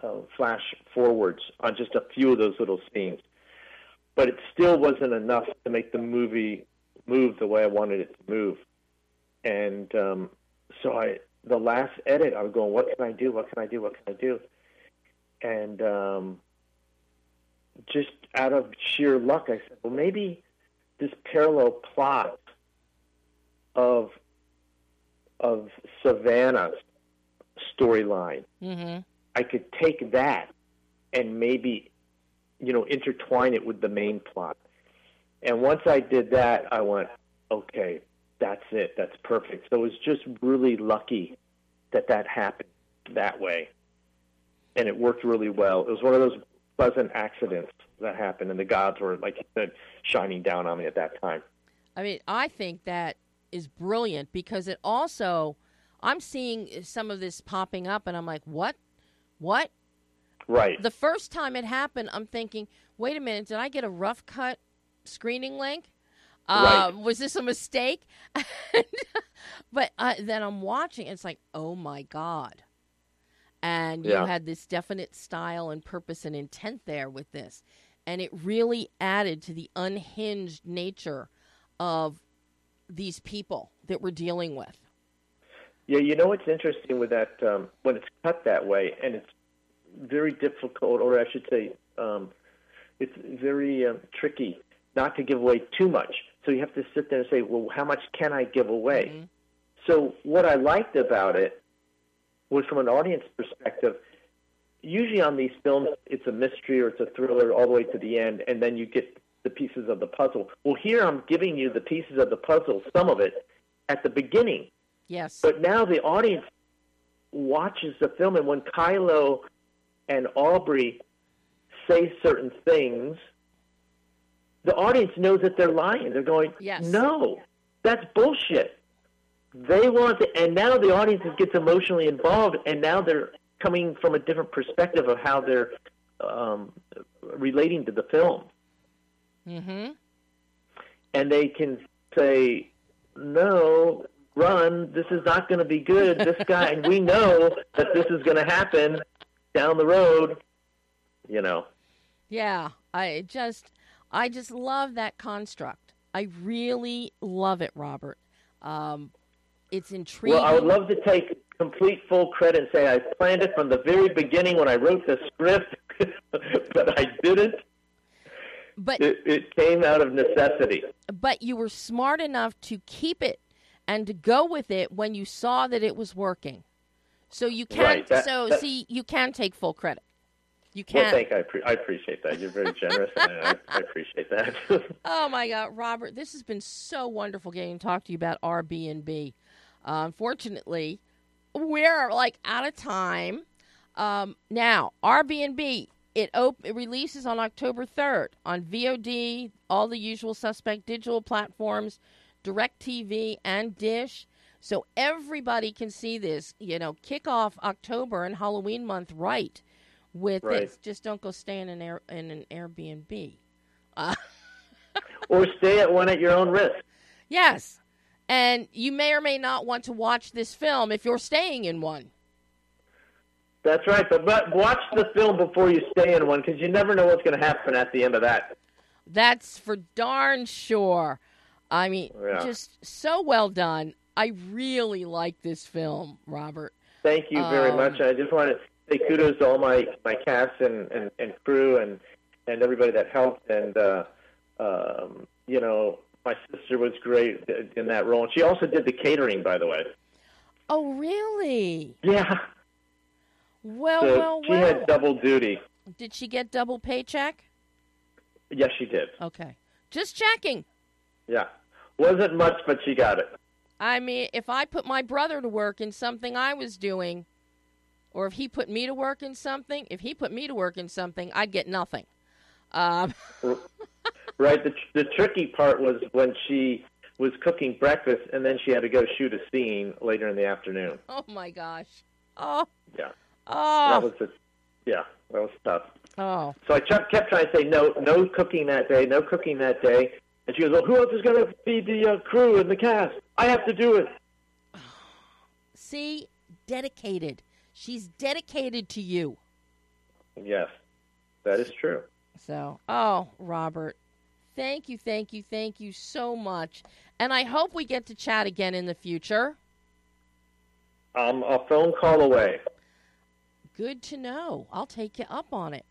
uh, flash forwards on just a few of those little scenes, but it still wasn't enough to make the movie move the way I wanted it to move. And um, so I, the last edit, I was going, "What can I do? What can I do? What can I do?" And um, just out of sheer luck, I said, "Well, maybe this parallel plot of of Savannah's storyline. Mm-hmm. I could take that and maybe, you know, intertwine it with the main plot. And once I did that, I went, okay, that's it. That's perfect. So it was just really lucky that that happened that way. And it worked really well. It was one of those pleasant accidents that happened, and the gods were, like you said, shining down on me at that time. I mean, I think that is brilliant because it also, I'm seeing some of this popping up, and I'm like, what? What? Right. The first time it happened, I'm thinking, wait a minute, did I get a rough cut screening link? Right. Uh, was this a mistake? <laughs> but uh, then I'm watching, and it's like, oh my God. And you had this definite style and purpose and intent there with this. And it really added to the unhinged nature of these people that we're dealing with. Yeah, you know what's interesting with that um, when it's cut that way, and it's very difficult, or I should say, um, it's very um, tricky not to give away too much. So you have to sit there and say, well, how much can I give away? Mhm. So what I liked about it was from an audience perspective. Usually on these films, it's a mystery or it's a thriller all the way to the end, and then you get the pieces of the puzzle. Well, here I'm giving you the pieces of the puzzle, some of it, at the beginning. Yes. But now the audience watches the film, and when Kylo and Aubrey say certain things, the audience knows that they're lying. They're going, Yes. "No, that's bullshit." They want to, and now the audience gets emotionally involved, and now they're coming from a different perspective of how they're um, relating to the film mm-hmm. and they can say, "No, run! This is not going to be good." This guy, and we know that this is going to happen down the road. You know, Yeah, I just I just love that construct. I really love it, Robert. Um, it's intriguing. well, I would love to take complete full credit and say I planned it from the very beginning when I wrote the script, <laughs> but I didn't. but It, it came out of necessity. but you were smart enough to keep it and to go with it when you saw that it was working. So you can Right, that- so that- see you can take full credit. You Well, can. thank I, pre- I appreciate that. You're very generous, and I, I appreciate that. <laughs> Oh my God, Robert, this has been so wonderful getting to talk to you about Airbnb. Uh, unfortunately, we're like out of time. Um, now, Airbnb it, op- it releases on October third on VOD, all the usual suspect digital platforms, DirecTV, and Dish. So everybody can see this. You know, kick off October and Halloween month right with Right. this. Just don't go stay in an air in an Airbnb. Uh, <laughs> or stay at one at your own risk. Yes. And you may or may not want to watch this film if you're staying in one. That's right, but, but watch the film before you stay in one because you never know what's going to happen at the end of that. That's for darn sure. I mean, Yeah. just so well done. I really like this film, Robert. Thank you very Um, much. I just want to say kudos to all my my cast and, and, and crew and and everybody that helped. And uh, um, you know, my sister was great in that role, and she also did the catering, by the way. Oh, really? Yeah, Well, so well, she well. had double duty. Did she get double paycheck? Yes, she did. Okay. Just checking. Yeah, wasn't much, but she got it. I mean, if I put my brother to work in something I was doing, or if he put me to work in something, if he put me to work in something, I'd get nothing. Um, <laughs> Right. The the tricky part was when she was cooking breakfast, and then she had to go shoot a scene later in the afternoon. oh my gosh. Oh. Yeah. Oh. That was the, yeah, that was tough. Oh. So I kept trying to say no, no cooking that day, no cooking that day. And she goes, "Well, who else is going to feed the uh, crew and the cast? I have to do it." See, dedicated. She's dedicated to you. Yes, that is true. So, oh, Robert, thank you, thank you, thank you so much. And I hope we get to chat again in the future. I'm a phone call away. Good to know. I'll take you up on it.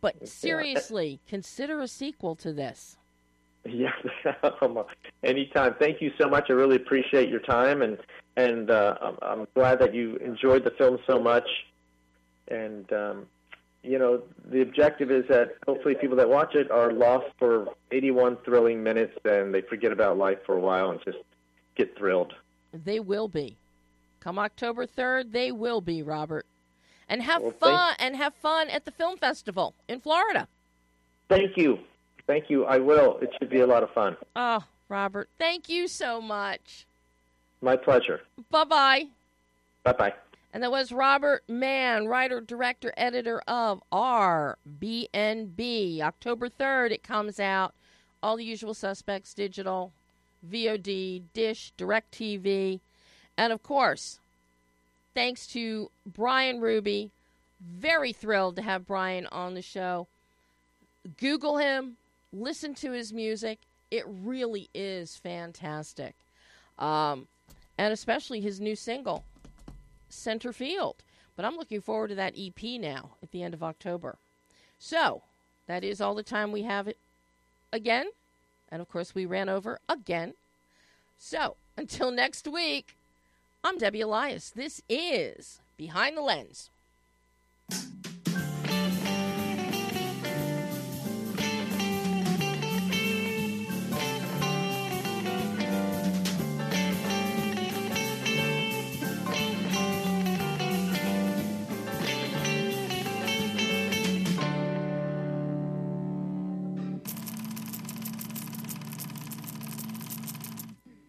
But seriously, consider a sequel to this. <laughs> Yes, anytime. Thank you so much. I really appreciate your time, and and uh, I'm, I'm glad that you enjoyed the film so much. And um, you know, the objective is that hopefully people that watch it are lost for 81 thrilling minutes, and they forget about life for a while and just get thrilled. They will be. Come October 3rd, they will be, Robert. And have Well, fun and have fun at the film festival in Florida. Thank you, thank you. I will. It should be a lot of fun. Oh, Robert, thank you so much. My pleasure. Bye-bye. Bye bye. And that was Robert Mann, writer, director, editor of Airbnb. October 3rd, it comes out. All the usual suspects digital, VOD, Dish, DirecTV. And of course, thanks to Bryan Ruby. Very thrilled to have Bryan on the show. Google him, listen to his music. It really is fantastic. Um, and especially his new single, Center Field. But I'm looking forward to that EP now at the end of October. So, that is all the time we have it again. And of course, we ran over again. So, until next week, I'm Debbie Elias. This is Behind the Lens.